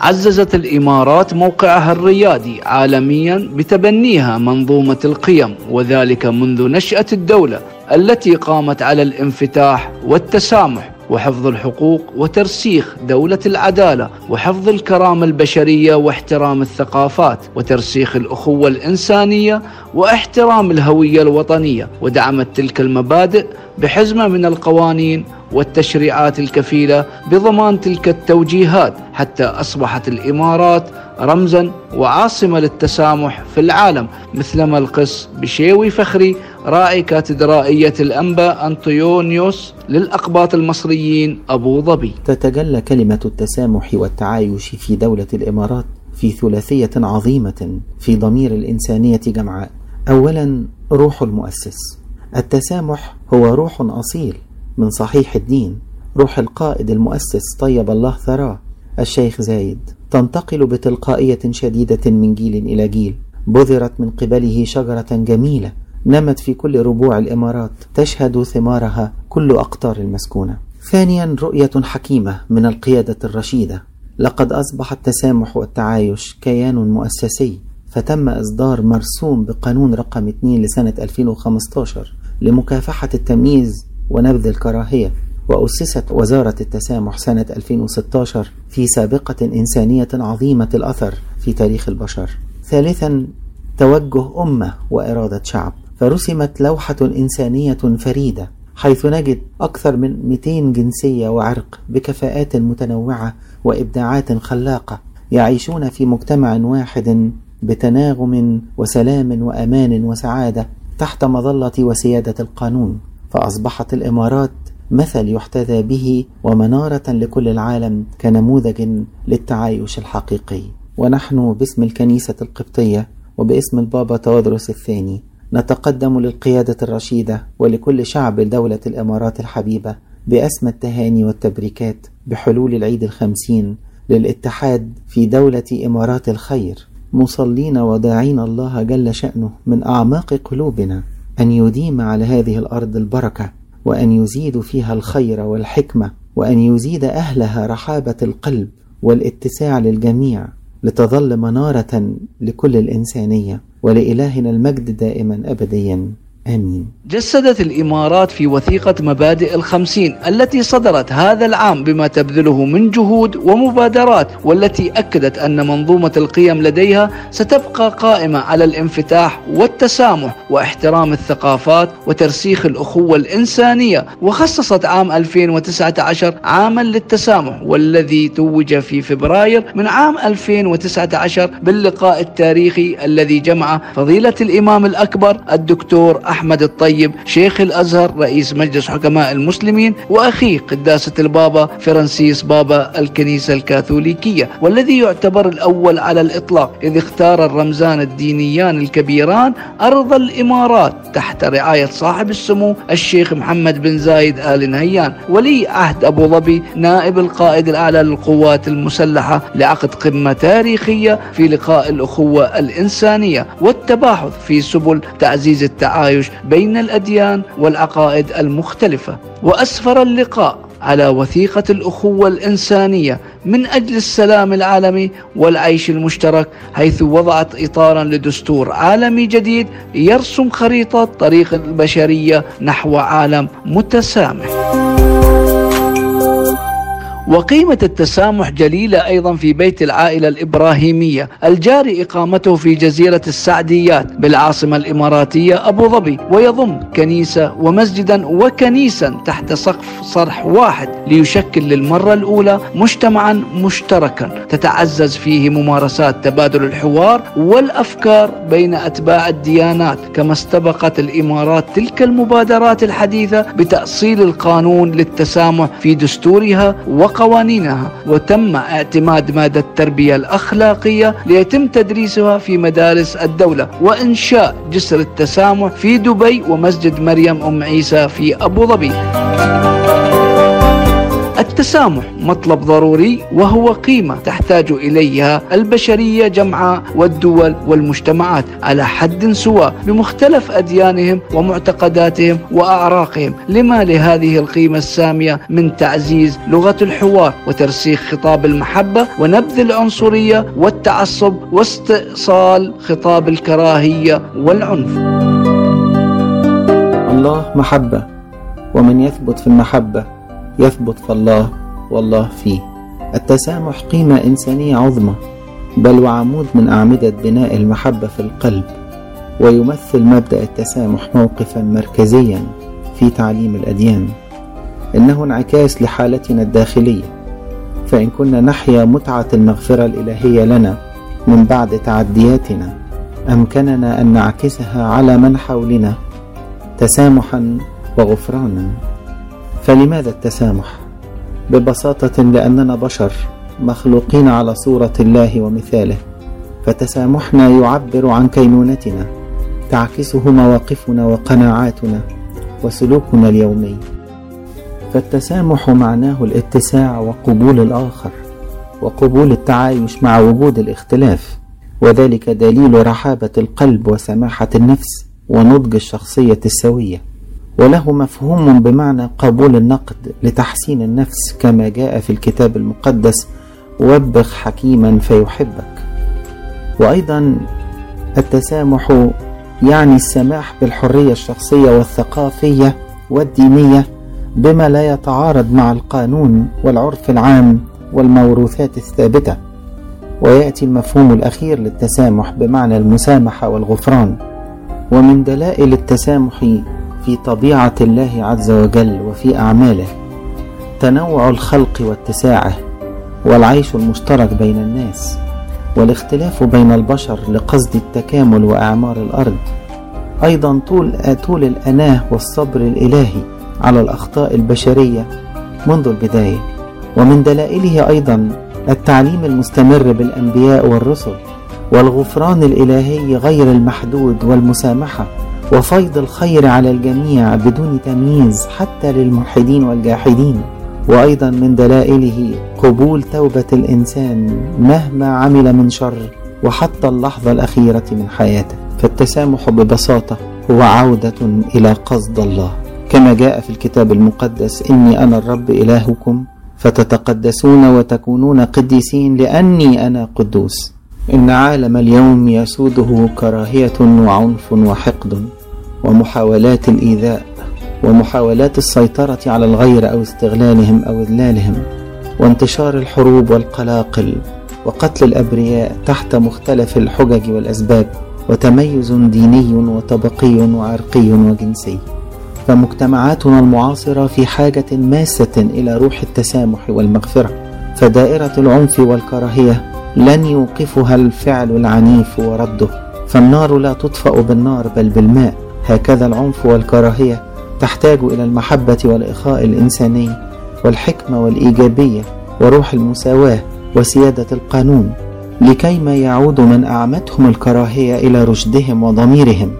Speaker 20: عززت الإمارات موقعها الريادي عالميا بتبنيها منظومة القيم وذلك منذ نشأة الدولة. التي قامت على الانفتاح والتسامح وحفظ الحقوق وترسيخ دولة العدالة وحفظ الكرامة البشرية واحترام الثقافات وترسيخ الأخوة الإنسانية واحترام الهوية الوطنية ودعمت تلك المبادئ بحزمة من القوانين والتشريعات الكفيلة بضمان تلك التوجيهات حتى أصبحت الإمارات رمزا وعاصمة للتسامح في العالم مثلما القس بشيوي فخري راعي كاتدرائية الأنبا أنطيونيوس للأقباط المصريين أبو ظبي.
Speaker 21: تتجلى كلمة التسامح والتعايش في دولة الإمارات في ثلاثية عظيمة في ضمير الإنسانية جمعاء. أولا روح المؤسس. التسامح هو روح أصيل من صحيح الدين. روح القائد المؤسس طيب الله ثراه الشيخ زايد. تنتقل بتلقائية شديدة من جيل إلى جيل. بذرت من قبله شجرة جميلة نمت في كل ربوع الإمارات تشهد ثمارها كل أقطار المسكونة. ثانيا رؤية حكيمة من القيادة الرشيدة. لقد أصبح التسامح والتعايش كيان مؤسسي فتم إصدار مرسوم بقانون رقم 2 لسنة 2015 لمكافحة التمييز ونبذ الكراهية. وأسست وزارة التسامح سنة 2016 في سابقة إنسانية عظيمة الأثر في تاريخ البشر. ثالثا توجه أمة وإرادة شعب. فرسمت لوحة إنسانية فريدة حيث نجد أكثر من 200 جنسية وعرق بكفاءات متنوعة وإبداعات خلاقة يعيشون في مجتمع واحد بتناغم وسلام وأمان وسعادة تحت مظلة وسيادة القانون. فأصبحت الإمارات مثل يحتذى به ومنارة لكل العالم كنموذج للتعايش الحقيقي. ونحن باسم الكنيسة القبطية وباسم البابا تودروس الثاني نتقدم للقيادة الرشيدة ولكل شعب دولة الإمارات الحبيبة بأسمى التهاني والتبريكات بحلول العيد الخمسين للاتحاد في دولة إمارات الخير. مصلين وداعين الله جل شأنه من أعماق قلوبنا أن يديم على هذه الأرض البركة وأن يزيد فيها الخير والحكمة وأن يزيد أهلها رحابة القلب والاتساع للجميع. لتظل منارة لكل الإنسانية ولإلهنا المجد دائما أبديا. آمين.
Speaker 20: جسدت الإمارات في وثيقة مبادئ الخمسين التي صدرت هذا العام بما تبذله من جهود ومبادرات والتي أكدت أن منظومة القيم لديها ستبقى قائمة على الانفتاح والتسامح واحترام الثقافات وترسيخ الأخوة الإنسانية. وخصصت عام 2019 عاما للتسامح والذي توج في فبراير من عام 2019 باللقاء التاريخي الذي جمع فضيلة الإمام الأكبر الدكتور أحمد الطيب شيخ الأزهر رئيس مجلس حكماء المسلمين وأخيه قداسة البابا فرانسيس بابا الكنيسة الكاثوليكية والذي يعتبر الأول على الإطلاق إذ اختار الرمزان الدينيان الكبيران أرض الإمارات تحت رعاية صاحب السمو الشيخ محمد بن زايد آل نهيان ولي عهد أبو ظبي نائب القائد الأعلى للقوات المسلحة لعقد قمة تاريخية في لقاء الأخوة الإنسانية والتباحث في سبل تعزيز التعايش بين الأديان والعقائد المختلفة. وأسفر اللقاء على وثيقة الأخوة الإنسانية من أجل السلام العالمي والعيش المشترك حيث وضعت إطارا لدستور عالمي جديد يرسم خريطة طريق البشرية نحو عالم متسامح. وقيمة التسامح جليلة أيضا في بيت العائلة الإبراهيمية الجاري إقامته في جزيرة السعديات بالعاصمة الإماراتية أبو ظبي ويضم كنيسة ومسجدا وكنيسا تحت سقف صرح واحد ليشكل للمرة الأولى مجتمعا مشتركا تتعزز فيه ممارسات تبادل الحوار والأفكار بين أتباع الديانات كما استبقت الإمارات تلك المبادرات الحديثة بتأصيل القانون للتسامح في دستورها وق قوانينها وتم اعتماد مادة التربية الأخلاقية ليتم تدريسها في مدارس الدولة وإنشاء جسر التسامح في دبي ومسجد مريم أم عيسى في أبو ظبي. التسامح مطلب ضروري وهو قيمة تحتاج إليها البشرية جمعاء والدول والمجتمعات على حد سواء بمختلف أديانهم ومعتقداتهم وأعراقهم. لما لهذه القيمة السامية من تعزيز لغة الحوار وترسيخ خطاب المحبة ونبذ العنصرية والتعصب واستئصال خطاب الكراهية والعنف.
Speaker 21: الله محبة ومن يثبت في المحبة يثبت في الله والله فيه. التسامح قيمة إنسانية عظمى بل وعمود من أعمدة بناء المحبة في القلب ويمثل مبدأ التسامح موقفا مركزيا في تعليم الأديان. إنه انعكاس لحالتنا الداخلية. فإن كنا نحيا متعة المغفرة الإلهية لنا من بعد تعدياتنا أمكننا أن نعكسها على من حولنا تسامحا وغفرانا. فلماذا التسامح؟ ببساطة لأننا بشر مخلوقين على صورة الله ومثاله فتسامحنا يعبر عن كينونتنا تعكسه مواقفنا وقناعاتنا وسلوكنا اليومي. فالتسامح معناه الاتساع وقبول الآخر وقبول التعايش مع وجود الاختلاف وذلك دليل رحابة القلب وسماحة النفس ونضج الشخصية السوية. وله مفهوم بمعنى قبول النقد لتحسين النفس كما جاء في الكتاب المقدس وبخ حكيما فيحبك. وأيضا التسامح يعني السماح بالحرية الشخصية والثقافية والدينية بما لا يتعارض مع القانون والعرف العام والموروثات الثابتة. ويأتي المفهوم الأخير للتسامح بمعنى المسامحة والغفران. ومن دلائل التسامح في طبيعة الله عز وجل وفي أعماله. تنوع الخلق واتساعه والعيش المشترك بين الناس والاختلاف بين البشر لقصد التكامل وأعمار الأرض. أيضا طول طول الأناة والصبر الإلهي على الأخطاء البشرية منذ البداية. ومن دلائله أيضا التعليم المستمر بالأنبياء والرسل والغفران الإلهي غير المحدود والمسامحة. وفيض الخير على الجميع بدون تمييز حتى للملحدين والجاحدين. وأيضا من دلائله قبول توبة الإنسان مهما عمل من شر وحتى اللحظة الأخيرة من حياته. فالتسامح ببساطة هو عودة إلى قصد الله. كما جاء في الكتاب المقدس إني أنا الرب إلهكم فتتقدسون وتكونون قديسين لأني أنا قدوس. إن عالم اليوم يسوده كراهية وعنف وحقد. ومحاولات الإيذاء ومحاولات السيطرة على الغير أو استغلالهم أو إذلالهم وانتشار الحروب والقلاقل وقتل الأبرياء تحت مختلف الحجج والأسباب وتميز ديني وطبقي وعرقي وجنسي فمجتمعاتنا المعاصرة في حاجة ماسة إلى روح التسامح والمغفرة فدائرة العنف والكراهية لن يوقفها الفعل العنيف ورده فالنار لا تطفأ بالنار بل بالماء هكذا العنف والكراهية تحتاج إلى المحبة والإخاء الإنساني والحكمة والإيجابية وروح المساواة وسيادة القانون لكيما يعود من أعمتهم الكراهية إلى رشدهم وضميرهم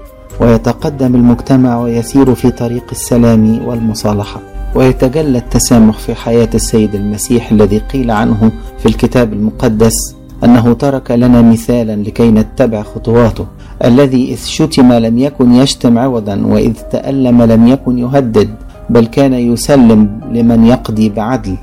Speaker 21: ويتقدم المجتمع ويسير في طريق السلام والمصالحة ويتجلى التسامح في حياة السيد المسيح الذي قيل عنه في الكتاب المقدس أنه ترك لنا مثالا لكي نتبع خطواته الذي إذ شتم لم يكن يشتم عوضا وإذ تألم لم يكن يهدد بل كان يسلم لمن يقضي بعدل.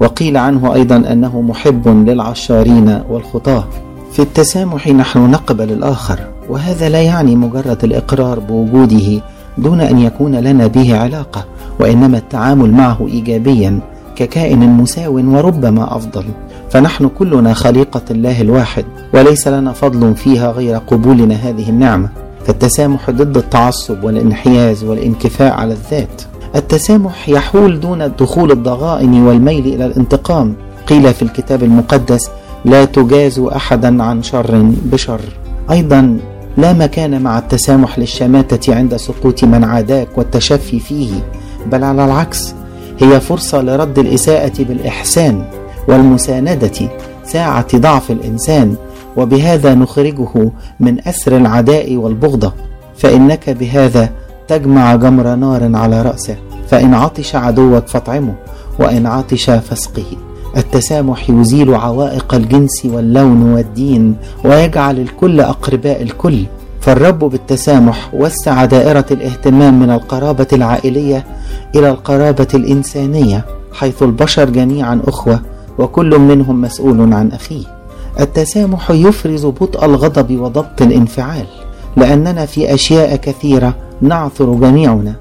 Speaker 21: وقيل عنه أيضا أنه محب للعشارين والخطاة. في التسامح نحن نقبل الآخر وهذا لا يعني مجرد الإقرار بوجوده دون أن يكون لنا به علاقة وإنما التعامل معه إيجابيا ككائن مساو وربما أفضل. فنحن كلنا خليقة الله الواحد وليس لنا فضل فيها غير قبولنا هذه النعمة. فالتسامح ضد التعصب والانحياز والانكفاء على الذات. التسامح يحول دون دخول الضغائن والميل إلى الانتقام. قيل في الكتاب المقدس لا تجاز أحدا عن شر بشر. أيضا لا مكان مع التسامح للشماتة عند سقوط من عاداك والتشفي فيه. بل على العكس هي فرصة لرد الإساءة بالإحسان. والمساندة ساعة ضعف الإنسان وبهذا نخرجه من أسر العداء والبغضة. فإنك بهذا تجمع جمر نار على رأسه فإن عطش عدوك فاطعمه وإن عطش فاسقه. التسامح يزيل عوائق الجنس واللون والدين ويجعل الكل أقرباء الكل. فالرب بالتسامح وسع دائرة الاهتمام من القرابة العائلية إلى القرابة الإنسانية حيث البشر جميعا أخوة. وكل منهم مسؤول عن أخيه. التسامح يفرز بطء الغضب وضبط الانفعال لأننا في أشياء كثيرة نعثر جميعنا.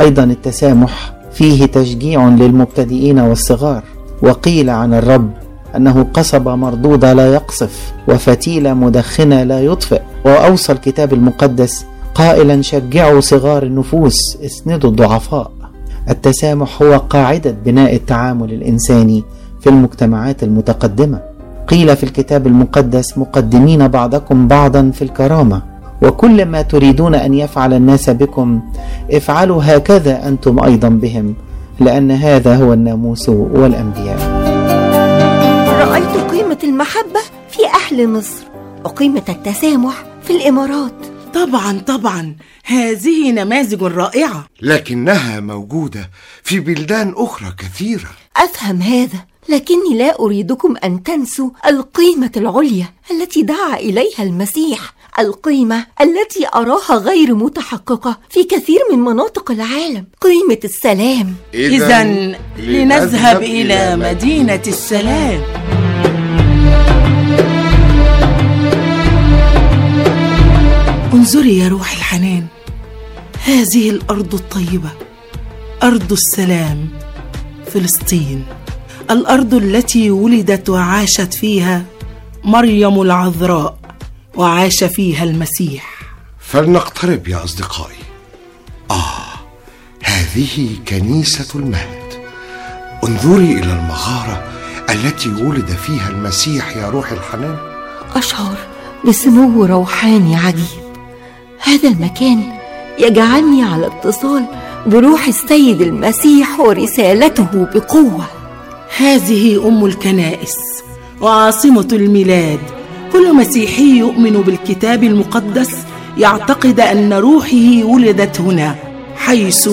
Speaker 21: أيضا التسامح فيه تشجيع للمبتدئين والصغار وقيل عن الرب أنه قصب مردوده لا يقصف وفتيله مدخنه لا يطفئ. وأوصى الكتاب المقدس قائلا شجعوا صغار النفوس اسندوا الضعفاء. التسامح هو قاعدة بناء التعامل الإنساني في المجتمعات المتقدمة. قيل في الكتاب المقدس مقدمين بعضكم بعضا في الكرامة وكل ما تريدون أن يفعل الناس بكم افعلوا هكذا أنتم أيضا بهم لأن هذا هو الناموس والأنبياء.
Speaker 7: رأيت قيمة المحبة في أهل مصر وقيمة التسامح في الإمارات.
Speaker 8: طبعا طبعا هذه نماذج رائعة.
Speaker 6: لكنها موجودة في بلدان أخرى كثيرة.
Speaker 7: أفهم هذا. لكني لا أريدكم أن تنسوا القيمة العليا التي دعا إليها المسيح القيمة التي أراها غير متحققة في كثير من مناطق العالم. قيمة السلام.
Speaker 8: إذا لنذهب إلى مدينة السلام. انظري يا روح الحنان هذه الأرض الطيبة أرض السلام فلسطين. الأرض التي ولدت وعاشت فيها مريم العذراء وعاش فيها المسيح.
Speaker 6: فلنقترب يا أصدقائي. آه هذه كنيسة المهد. انظري إلى المغارة التي ولد فيها المسيح يا روح الحنان.
Speaker 7: أشعر بسمو روحاني عجيب. هذا المكان يجعلني على اتصال بروح السيد المسيح ورسالته بقوة.
Speaker 8: هذه أم الكنائس وعاصمة الميلاد. كل مسيحي يؤمن بالكتاب المقدس يعتقد أن روحه ولدت هنا حيث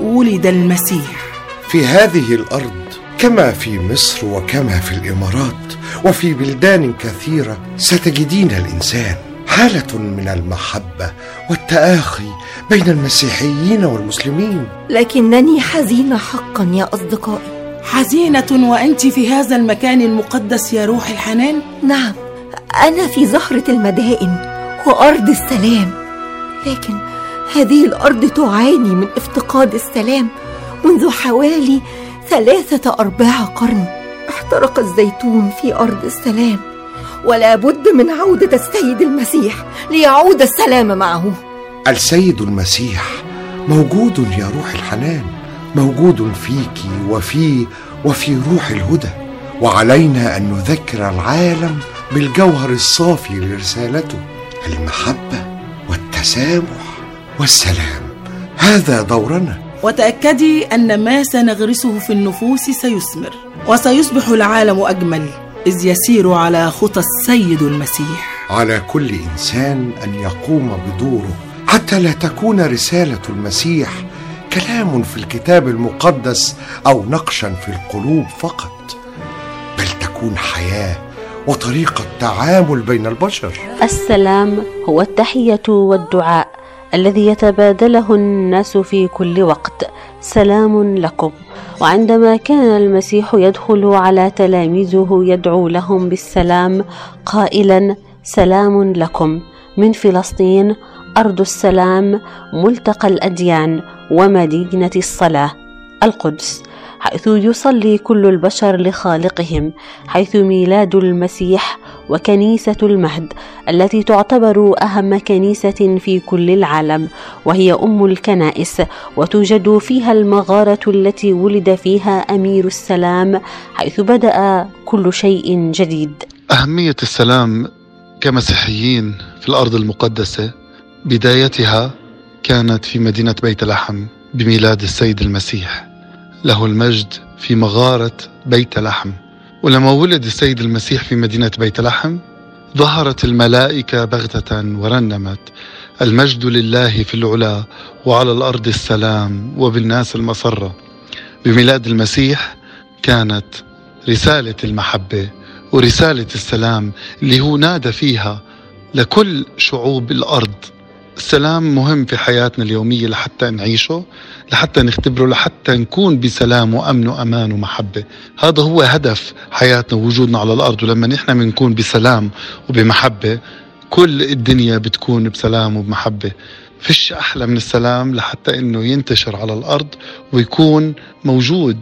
Speaker 8: ولد المسيح.
Speaker 6: في هذه الأرض كما في مصر وكما في الإمارات وفي بلدان كثيرة ستجدين الإنسان حالة من المحبة والتآخي بين المسيحيين والمسلمين.
Speaker 7: لكنني حزينة حقا يا أصدقائي.
Speaker 8: حزينة وأنت في هذا المكان المقدس يا روح الحنان؟
Speaker 7: نعم أنا في زهرة المدائن وأرض السلام. لكن هذه الأرض تعاني من افتقاد السلام منذ حوالي ثلاثة أرباع قرن. احترق الزيتون في أرض السلام ولا بد من عودة السيد المسيح ليعود السلام معه.
Speaker 6: السيد المسيح موجود يا روح الحنان. موجود فيك وفي وفي روح الهدى وعلينا أن نذكر العالم بالجوهر الصافي لرسالته المحبة والتسامح والسلام. هذا دورنا.
Speaker 8: وتأكدي أن ما سنغرسه في النفوس سيثمر وسيصبح العالم أجمل إذ يسير على خطى السيد المسيح.
Speaker 6: على كل إنسان أن يقوم بدوره حتى لا تكون رسالة المسيح كلام في الكتاب المقدس أو نقشا في القلوب فقط بل تكون حياة وطريقة تعامل بين البشر.
Speaker 22: السلام هو التحية والدعاء الذي يتبادله الناس في كل وقت. سلام لكم. وعندما كان المسيح يدخل على تلاميذه يدعو لهم بالسلام قائلا سلام لكم. من فلسطين أرض السلام ملتقى الأديان. ومدينة الصلاة القدس حيث يصلي كل البشر لخالقهم حيث ميلاد المسيح وكنيسة المهد التي تعتبر أهم كنيسة في كل العالم وهي أم الكنائس وتوجد فيها المغارة التي ولد فيها أمير السلام حيث بدأ كل شيء جديد.
Speaker 23: أهمية السلام كمسيحيين في الأرض المقدسة بدايتها كانت في مدينة بيت لحم بميلاد السيد المسيح. له المجد في مغارة بيت لحم. ولما ولد السيد المسيح في مدينة بيت لحم ظهرت الملائكة بغتة ورنمت. المجد لله في العلا وعلى الأرض السلام وبالناس المسره بميلاد المسيح كانت رسالة المحبة ورسالة السلام اللي هو نادى فيها لكل شعوب الأرض. السلام مهم في حياتنا اليومية لحتى نعيشه لحتى نختبره لحتى نكون بسلام وأمن وأمان ومحبة. هذا هو هدف حياتنا ووجودنا على الأرض ولما نحن بنكون بسلام وبمحبة كل الدنيا بتكون بسلام وبمحبة. فيش أحلى من السلام لحتى إنه ينتشر على الأرض ويكون موجود.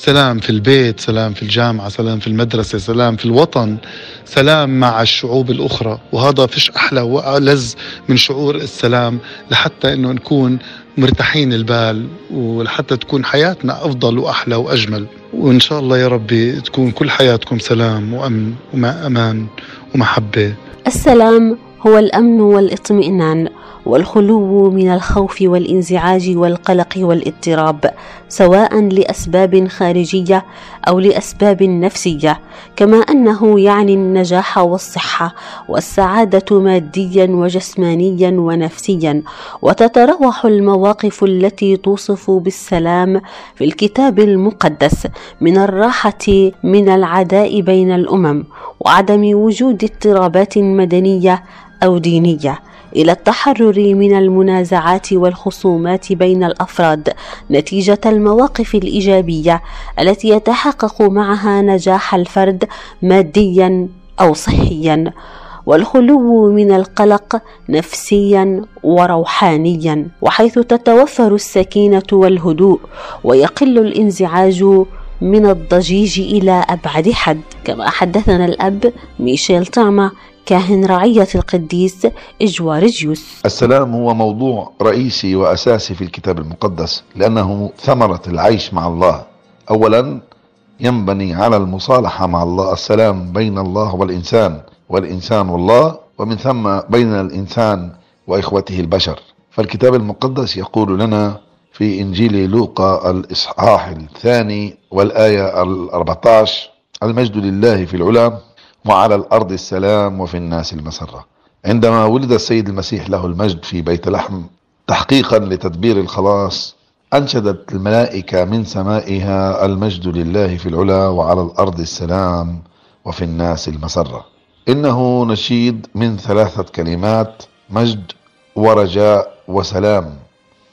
Speaker 23: سلام في البيت سلام في الجامعة سلام في المدرسة سلام في الوطن سلام مع الشعوب الأخرى. وهذا فيش أحلى وألذ من شعور السلام لحتى أنه نكون مرتاحين البال ولحتى تكون حياتنا أفضل وأحلى وأجمل. وإن شاء الله يا ربي تكون كل حياتكم سلام وأمن وأمان ومحبة.
Speaker 22: السلام هو الأمن والإطمئنان والخلو من الخوف والإنزعاج والقلق والاضطراب سواء لأسباب خارجية أو لأسباب نفسية كما أنه يعني النجاح والصحة والسعادة ماديا وجسمانيا ونفسيا. وتتراوح المواقف التي توصف بالسلام في الكتاب المقدس من الراحة من العداء بين الأمم وعدم وجود اضطرابات مدنية أو دينية إلى التحرر من المنازعات والخصومات بين الأفراد نتيجة المواقف الإيجابية التي يتحقق معها نجاح الفرد ماديا أو صحيا والخلو من القلق نفسيا وروحانيا وحيث تتوفر السكينة والهدوء ويقل الانزعاج من الضجيج إلى أبعد حد. كما حدثنا الأب ميشيل تاما كاهن رعية القديس إجوارجيوس
Speaker 24: السلام هو موضوع رئيسي وأساسي في الكتاب المقدس لأنه ثمرة العيش مع الله. أولا ينبني على المصالحة مع الله السلام بين الله والإنسان والإنسان والله ومن ثم بين الإنسان وإخوته البشر. فالكتاب المقدس يقول لنا في إنجيل لوقا الإصحاح الثاني والآية ال14 المجد لله في العلا. وعلى الأرض السلام وفي الناس المسرة. عندما ولد السيد المسيح له المجد في بيت لحم تحقيقا لتدبير الخلاص أنشدت الملائكة من سمائها المجد لله في العلا وعلى الأرض السلام وفي الناس المسرة. إنه نشيد من ثلاثة كلمات مجد ورجاء وسلام.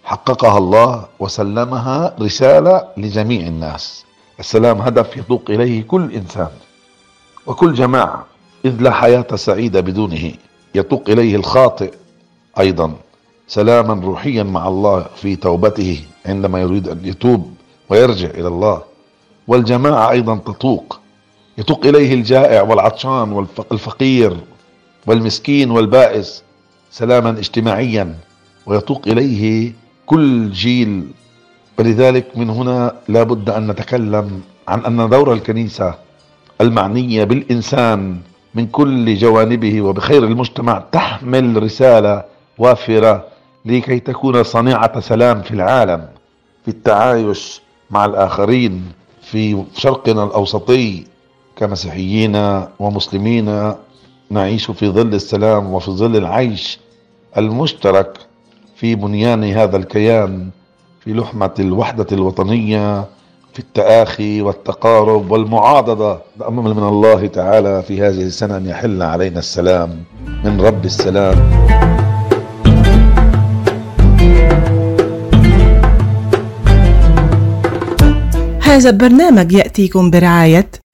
Speaker 24: حققها الله وسلمها رسالة لجميع الناس. السلام هدف يتوق إليه كل إنسان. وكل جماعة إذ لا حياة سعيدة بدونه يتوق إليه الخاطئ أيضا سلاما روحيا مع الله في توبته عندما يريد أن يتوب ويرجع إلى الله. والجماعة أيضا تتوق يتوق إليه الجائع والعطشان والفقير والمسكين والبائس سلاما اجتماعيا ويتوق إليه كل جيل. ولذلك من هنا لابد أن نتكلم عن أن دور الكنيسة المعنية بالإنسان من كل جوانبه وبخير المجتمع تحمل رسالة وافرة لكي تكون صنيعة سلام في العالم في التعايش مع الآخرين في شرقنا الأوسطي كمسيحيين ومسلمين نعيش في ظل السلام وفي ظل العيش المشترك في بنيان هذا الكيان في لحمة الوحدة الوطنية في التآخي والتقارب والمعاضدة. نأمل من الله تعالى في هذه السنة أن يحل علينا السلام من رب السلام.
Speaker 1: هذا البرنامج يأتيكم برعاية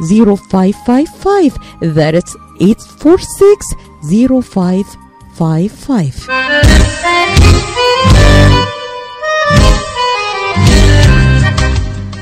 Speaker 2: 0555 That's 846 0555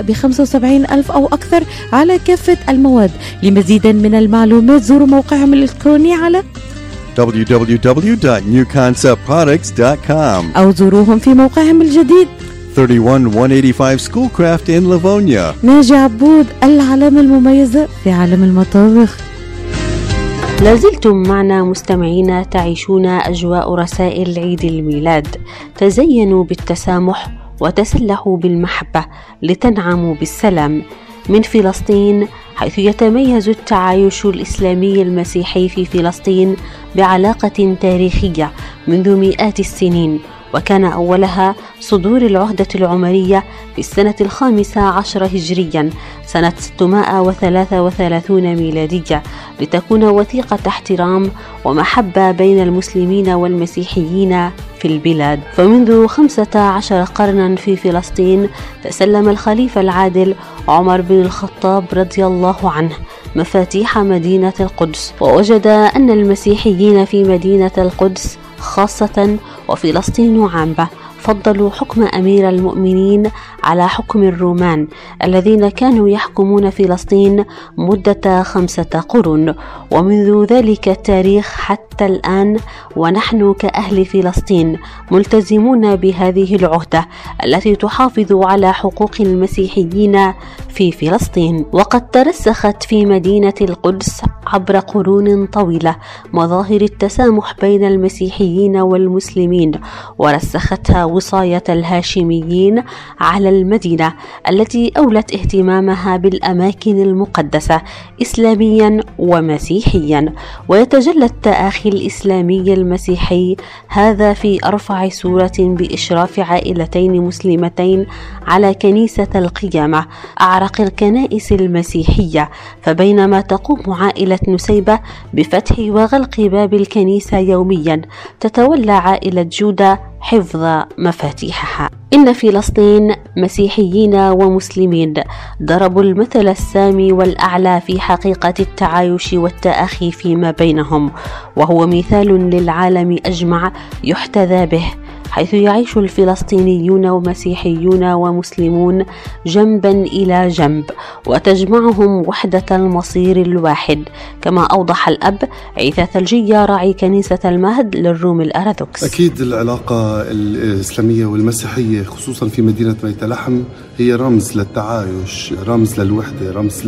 Speaker 2: ب 75 ألف أو أكثر على كافة المواد. لمزيد من المعلومات زوروا موقعهم الإلكتروني على
Speaker 25: www.newconceptproducts.com
Speaker 2: أو زوروهم في موقعهم الجديد.
Speaker 25: 31185 Schoolcraft in Livonia.
Speaker 2: ناجي عبود العلامة المميزة في عالم المطابخ.
Speaker 22: لازلتم معنا مستمعين تعيشون أجواء رسائل عيد الميلاد. تزينوا بالتسامح وتسلحوا بالمحبة لتنعموا بالسلام من فلسطين حيث يتميز التعايش الإسلامي المسيحي في فلسطين بعلاقة تاريخية منذ مئات السنين وكان أولها صدور العهدة العمرية في السنة الخامسة عشر هجريا سنة 633 ميلادية لتكون وثيقة احترام ومحبة بين المسلمين والمسيحيين في البلاد. فمنذ خمسة عشر قرنا في فلسطين تسلم الخليفة العادل عمر بن الخطاب رضي الله عنه مفاتيح مدينة القدس ووجد أن المسيحيين في مدينة القدس خاصة وفلسطين عامة فضلوا حكم أمير المؤمنين على حكم الرومان الذين كانوا يحكمون فلسطين مدة خمسة قرون. ومنذ ذلك التاريخ حتى الآن ونحن كأهل فلسطين ملتزمون بهذه العهدة التي تحافظ على حقوق المسيحيين في فلسطين. وقد ترسخت في مدينة القدس عبر قرون طويلة مظاهر التسامح بين المسيحيين والمسلمين ورسختها وصاية الهاشميين على المدينة التي أولت اهتمامها بالأماكن المقدسة اسلاميا ومسيحيا. ويتجلى التآخي الإسلامي المسيحي هذا في أرفع صورة بإشراف عائلتين مسلمتين على كنيسة القيامة أعرق الكنائس المسيحية فبينما تقوم عائلة نسيبة بفتح وغلق باب الكنيسة يوميا تتولى عائلة جودة حفظ مفاتيحها. إن فلسطين مسيحيين ومسلمين ضربوا المثل السامي والأعلى في حقيقة التعايش والتأخي فيما بينهم وهو مثال للعالم أجمع يحتذى به. حيث يعيش الفلسطينيون ومسيحيون ومسلمون جنبا إلى جنب وتجمعهم وحدة المصير الواحد كما أوضح الأب عيسى ثلجيه راعي كنيسة المهد للروم الأرثوذكس.
Speaker 23: أكيد العلاقة الإسلامية والمسيحية خصوصا في مدينة بيت لحم هي رمز للتعايش، رمز للوحدة، رمز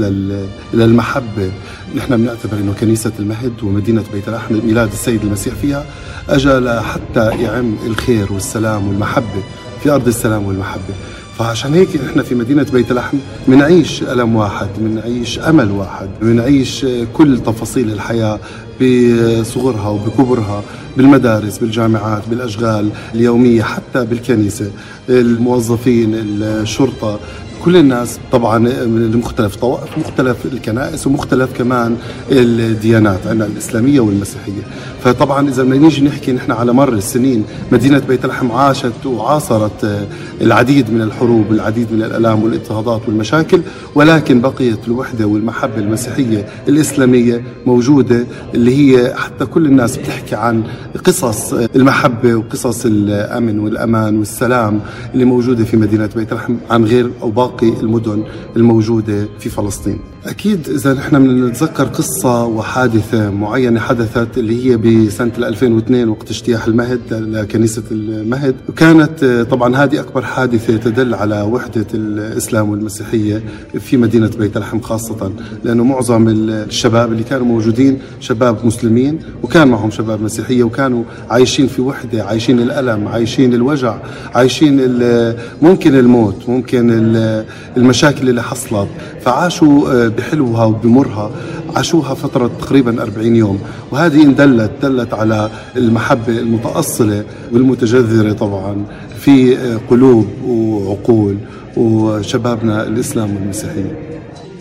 Speaker 23: للمحبة، نحن بنعتبر إنه كنيسة المهد ومدينة بيت لحم ميلاد السيد المسيح فيها اجى لحتى يعم الخير والسلام والمحبة في أرض السلام والمحبة. فعشان هيك نحن في مدينة بيت لحم بنعيش ألم واحد بنعيش أمل واحد بنعيش كل تفاصيل الحياة بصغرها وبكبرها بالمدارس بالجامعات بالأشغال اليومية حتى بالكنيسة الموظفين الشرطة كل الناس طبعا من مختلف طوائف مختلف الكنائس ومختلف كمان الديانات عندنا الإسلامية والمسيحية. فطبعا إذا بدنا نيجي نحكي نحن على مر السنين مدينة بيت لحم عاشت وعاصرت العديد من الحروب والعديد من الآلام والإضطهادات والمشاكل ولكن بقيت الوحدة والمحبة المسيحية الإسلامية موجودة اللي هي حتى كل الناس بتحكي عن قصص المحبة وقصص الأمن والأمان والسلام اللي موجودة في مدينة بيت لحم عن غير أو باقي المدن الموجودة في فلسطين. أكيد إذا نحن بنتذكر قصة وحادثة معينة حدثت اللي هي بسنة 2002 وقت اجتياح المهد لكنيسة المهد وكانت طبعا هذه أكبر حادثة تدل على وحدة الإسلام والمسيحية في مدينة بيت لحم خاصة لأنه معظم الشباب اللي كانوا موجودين شباب مسلمين وكان معهم شباب مسيحية وكانوا عايشين في وحدة عايشين الألم عايشين الوجع عايشين ممكن الموت ممكن المشاكل اللي حصلت فعاشوا بحلوها وبمرها. عاشوها فترة تقريبا 40 يوم. وهذه دلت دلت على المحبة المتأصلة والمتجذرة طبعا في قلوب وعقول وشبابنا الإسلام والمسيحية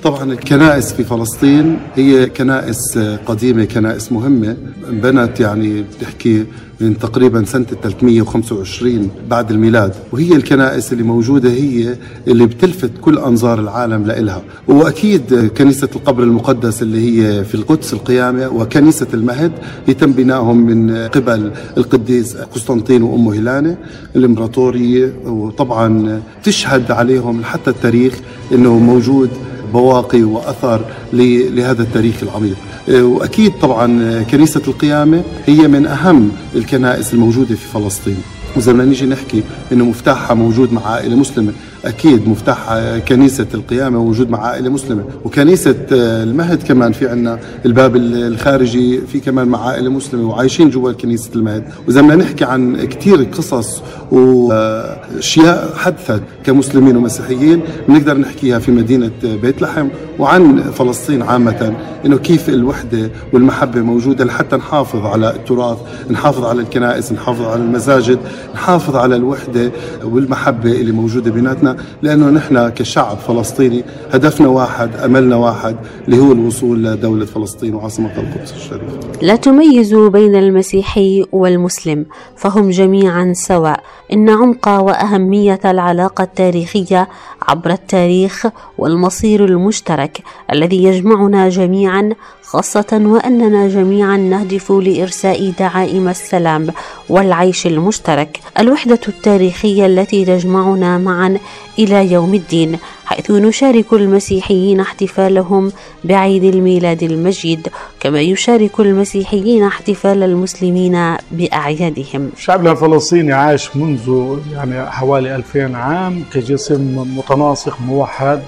Speaker 23: طبعا الكنائس في فلسطين هي كنائس قديمة كنائس مهمة. بنت يعني بتحكي من تقريبا سنة 325 بعد الميلاد. وهي الكنائس اللي موجودة هي اللي بتلفت كل أنظار العالم لإلها. وأكيد كنيسة القبر المقدس اللي هي في القدس القيامة وكنيسة المهد يتم بنائهم من قبل القديس قسطنطين وأمه هيلانة الإمبراطورية. وطبعا تشهد عليهم حتى التاريخ أنه موجود بواقي وأثر لهذا التاريخ العميق. وأكيد طبعا كنيسة القيامة هي من أهم الكنائس الموجودة في فلسطين. وإذا بدنا نيجي نحكي إنه مفتاحها موجود مع عائلة مسلمة. أكيد مفتاح كنيسة القيامة موجود مع عائلة مسلمة وكنيسة المهد كمان في عندنا الباب الخارجي في كمان مع عائلة مسلمة وعايشين جوا كنيسة المهد. وإذا بدنا نحكي عن كثير قصص واشياء حدثت كمسلمين ومسيحيين بنقدر نحكيها في مدينة بيت لحم وعن فلسطين عامة إنه كيف الوحدة والمحبة موجودة لحتى نحافظ على التراث نحافظ على الكنائس نحافظ على المساجد نحافظ على الوحدة والمحبة اللي موجودة بيناتنا. لأنه نحن كشعب فلسطيني هدفنا واحد أملنا واحد اللي هو الوصول لدولة فلسطين وعاصمة القدس الشريف.
Speaker 22: لا تميز بين المسيحي والمسلم فهم جميعا سواء. إن عمق وأهمية العلاقة التاريخية عبر التاريخ والمصير المشترك الذي يجمعنا جميعا خاصة وأننا جميعا نهدف لإرساء دعائم السلام والعيش المشترك. الوحدة التاريخية التي تجمعنا معا إلى يوم الدين حيث نشارك المسيحيين احتفالهم بعيد الميلاد المجيد كما يشارك المسيحيين احتفال المسلمين بأعيادهم.
Speaker 26: شعبنا الفلسطيني عاش منذ يعني حوالي 2000 عام كجسم متناسق موحد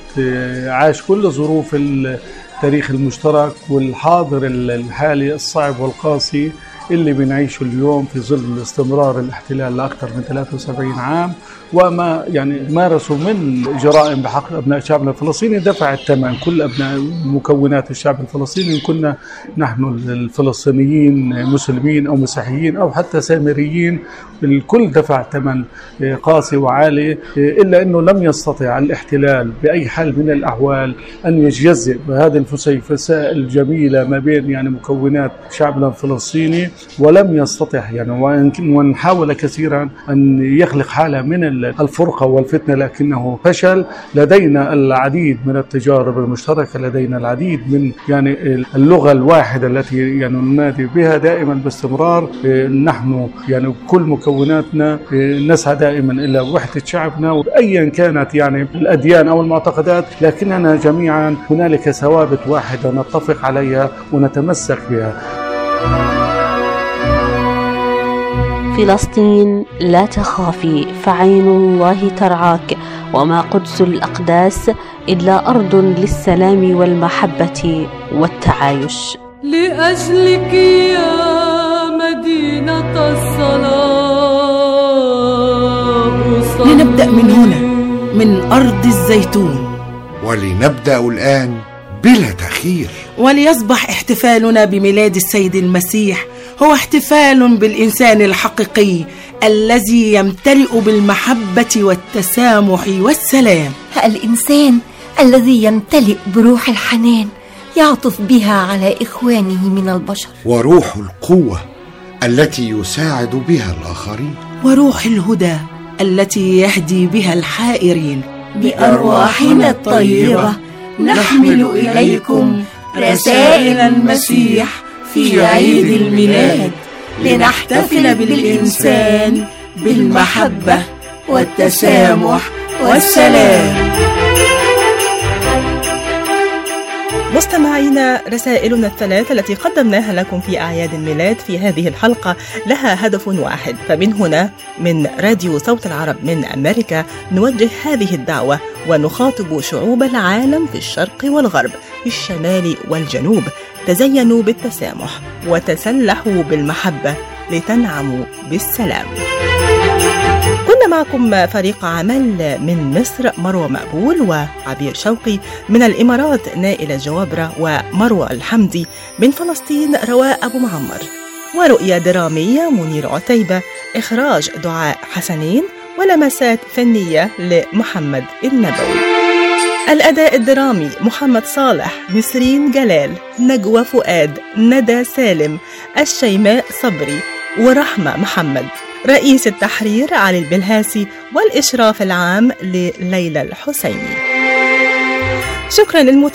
Speaker 26: عاش كل ظروف التاريخ المشترك والحاضر الحالي الصعب والقاسي. اللي بنعيشه اليوم في ظل استمرار الاحتلال لأكثر من 73 عام وما يعني مارسوا من جرائم بحق أبناء شعبنا الفلسطيني دفع الثمن كل أبناء مكونات الشعب الفلسطيني إن كنا نحن الفلسطينيين مسلمين أو مسيحيين أو حتى سامريين الكل دفع ثمن قاسي وعالي إلا إنه لم يستطع الاحتلال بأي حال من الأحوال أن يجزئ بهذه الفسيفساء الجميلة ما بين يعني مكونات شعبنا الفلسطيني. ولم يستطع يعني وإن حاول كثيرا أن يخلق حالة من الفرقة والفتنة لكنه فشل. لدينا العديد من التجارب المشتركة لدينا العديد من يعني اللغة الواحدة التي يعني ننادي بها دائما باستمرار. نحن يعني كل مكوناتنا نسعى دائما إلى وحدة شعبنا وأيا كانت يعني الأديان أو المعتقدات لكننا جميعا هنالك ثوابت واحدة نتفق عليها ونتمسك بها.
Speaker 22: فلسطين لا تخافي فعين الله ترعاك. وما قدس الأقداس إلا أرض للسلام والمحبة والتعايش.
Speaker 27: لأجلك يا مدينة الصلاه
Speaker 8: لنبدأ من هنا من أرض الزيتون.
Speaker 6: ولنبدأ الآن بلا تأخير.
Speaker 8: وليصبح احتفالنا بميلاد السيد المسيح هو احتفال بالإنسان الحقيقي الذي يمتلئ بالمحبة والتسامح والسلام.
Speaker 7: الإنسان الذي يمتلئ بروح الحنان يعطف بها على إخوانه من البشر.
Speaker 6: وروح القوة التي يساعد بها الآخرين.
Speaker 8: وروح الهدى التي يهدي بها الحائرين.
Speaker 27: بأرواحنا الطيبة نحمل إليكم رسائل المسيح. في عيد الميلاد لنحتفل بالإنسان بالمحبة والتسامح والسلام.
Speaker 1: مستمعينا رسائلنا الثلاث التي قدمناها لكم في أعياد الميلاد في هذه الحلقة لها هدف واحد. فمن هنا من راديو صوت العرب من أمريكا نوجه هذه الدعوة ونخاطب شعوب العالم في الشرق والغرب في الشمال والجنوب تزينوا بالتسامح وتسلحوا بالمحبة لتنعموا بالسلام. كنا معكم فريق عمل من مصر مروى مقبول وعبير شوقي من الإمارات نائلة جوابرة ومروى الحمدي من فلسطين رواء أبو معمر. ورؤية درامية منير عتيبة. إخراج دعاء حسنين ولمسات فنية لمحمد النبوي. الأداء الدرامي محمد صالح نسرين جلال نجوى فؤاد ندى سالم الشيماء صبري ورحمة محمد. رئيس التحرير علي البلهاسي والإشراف العام لليلى الحسيني. شكرا للمتابعة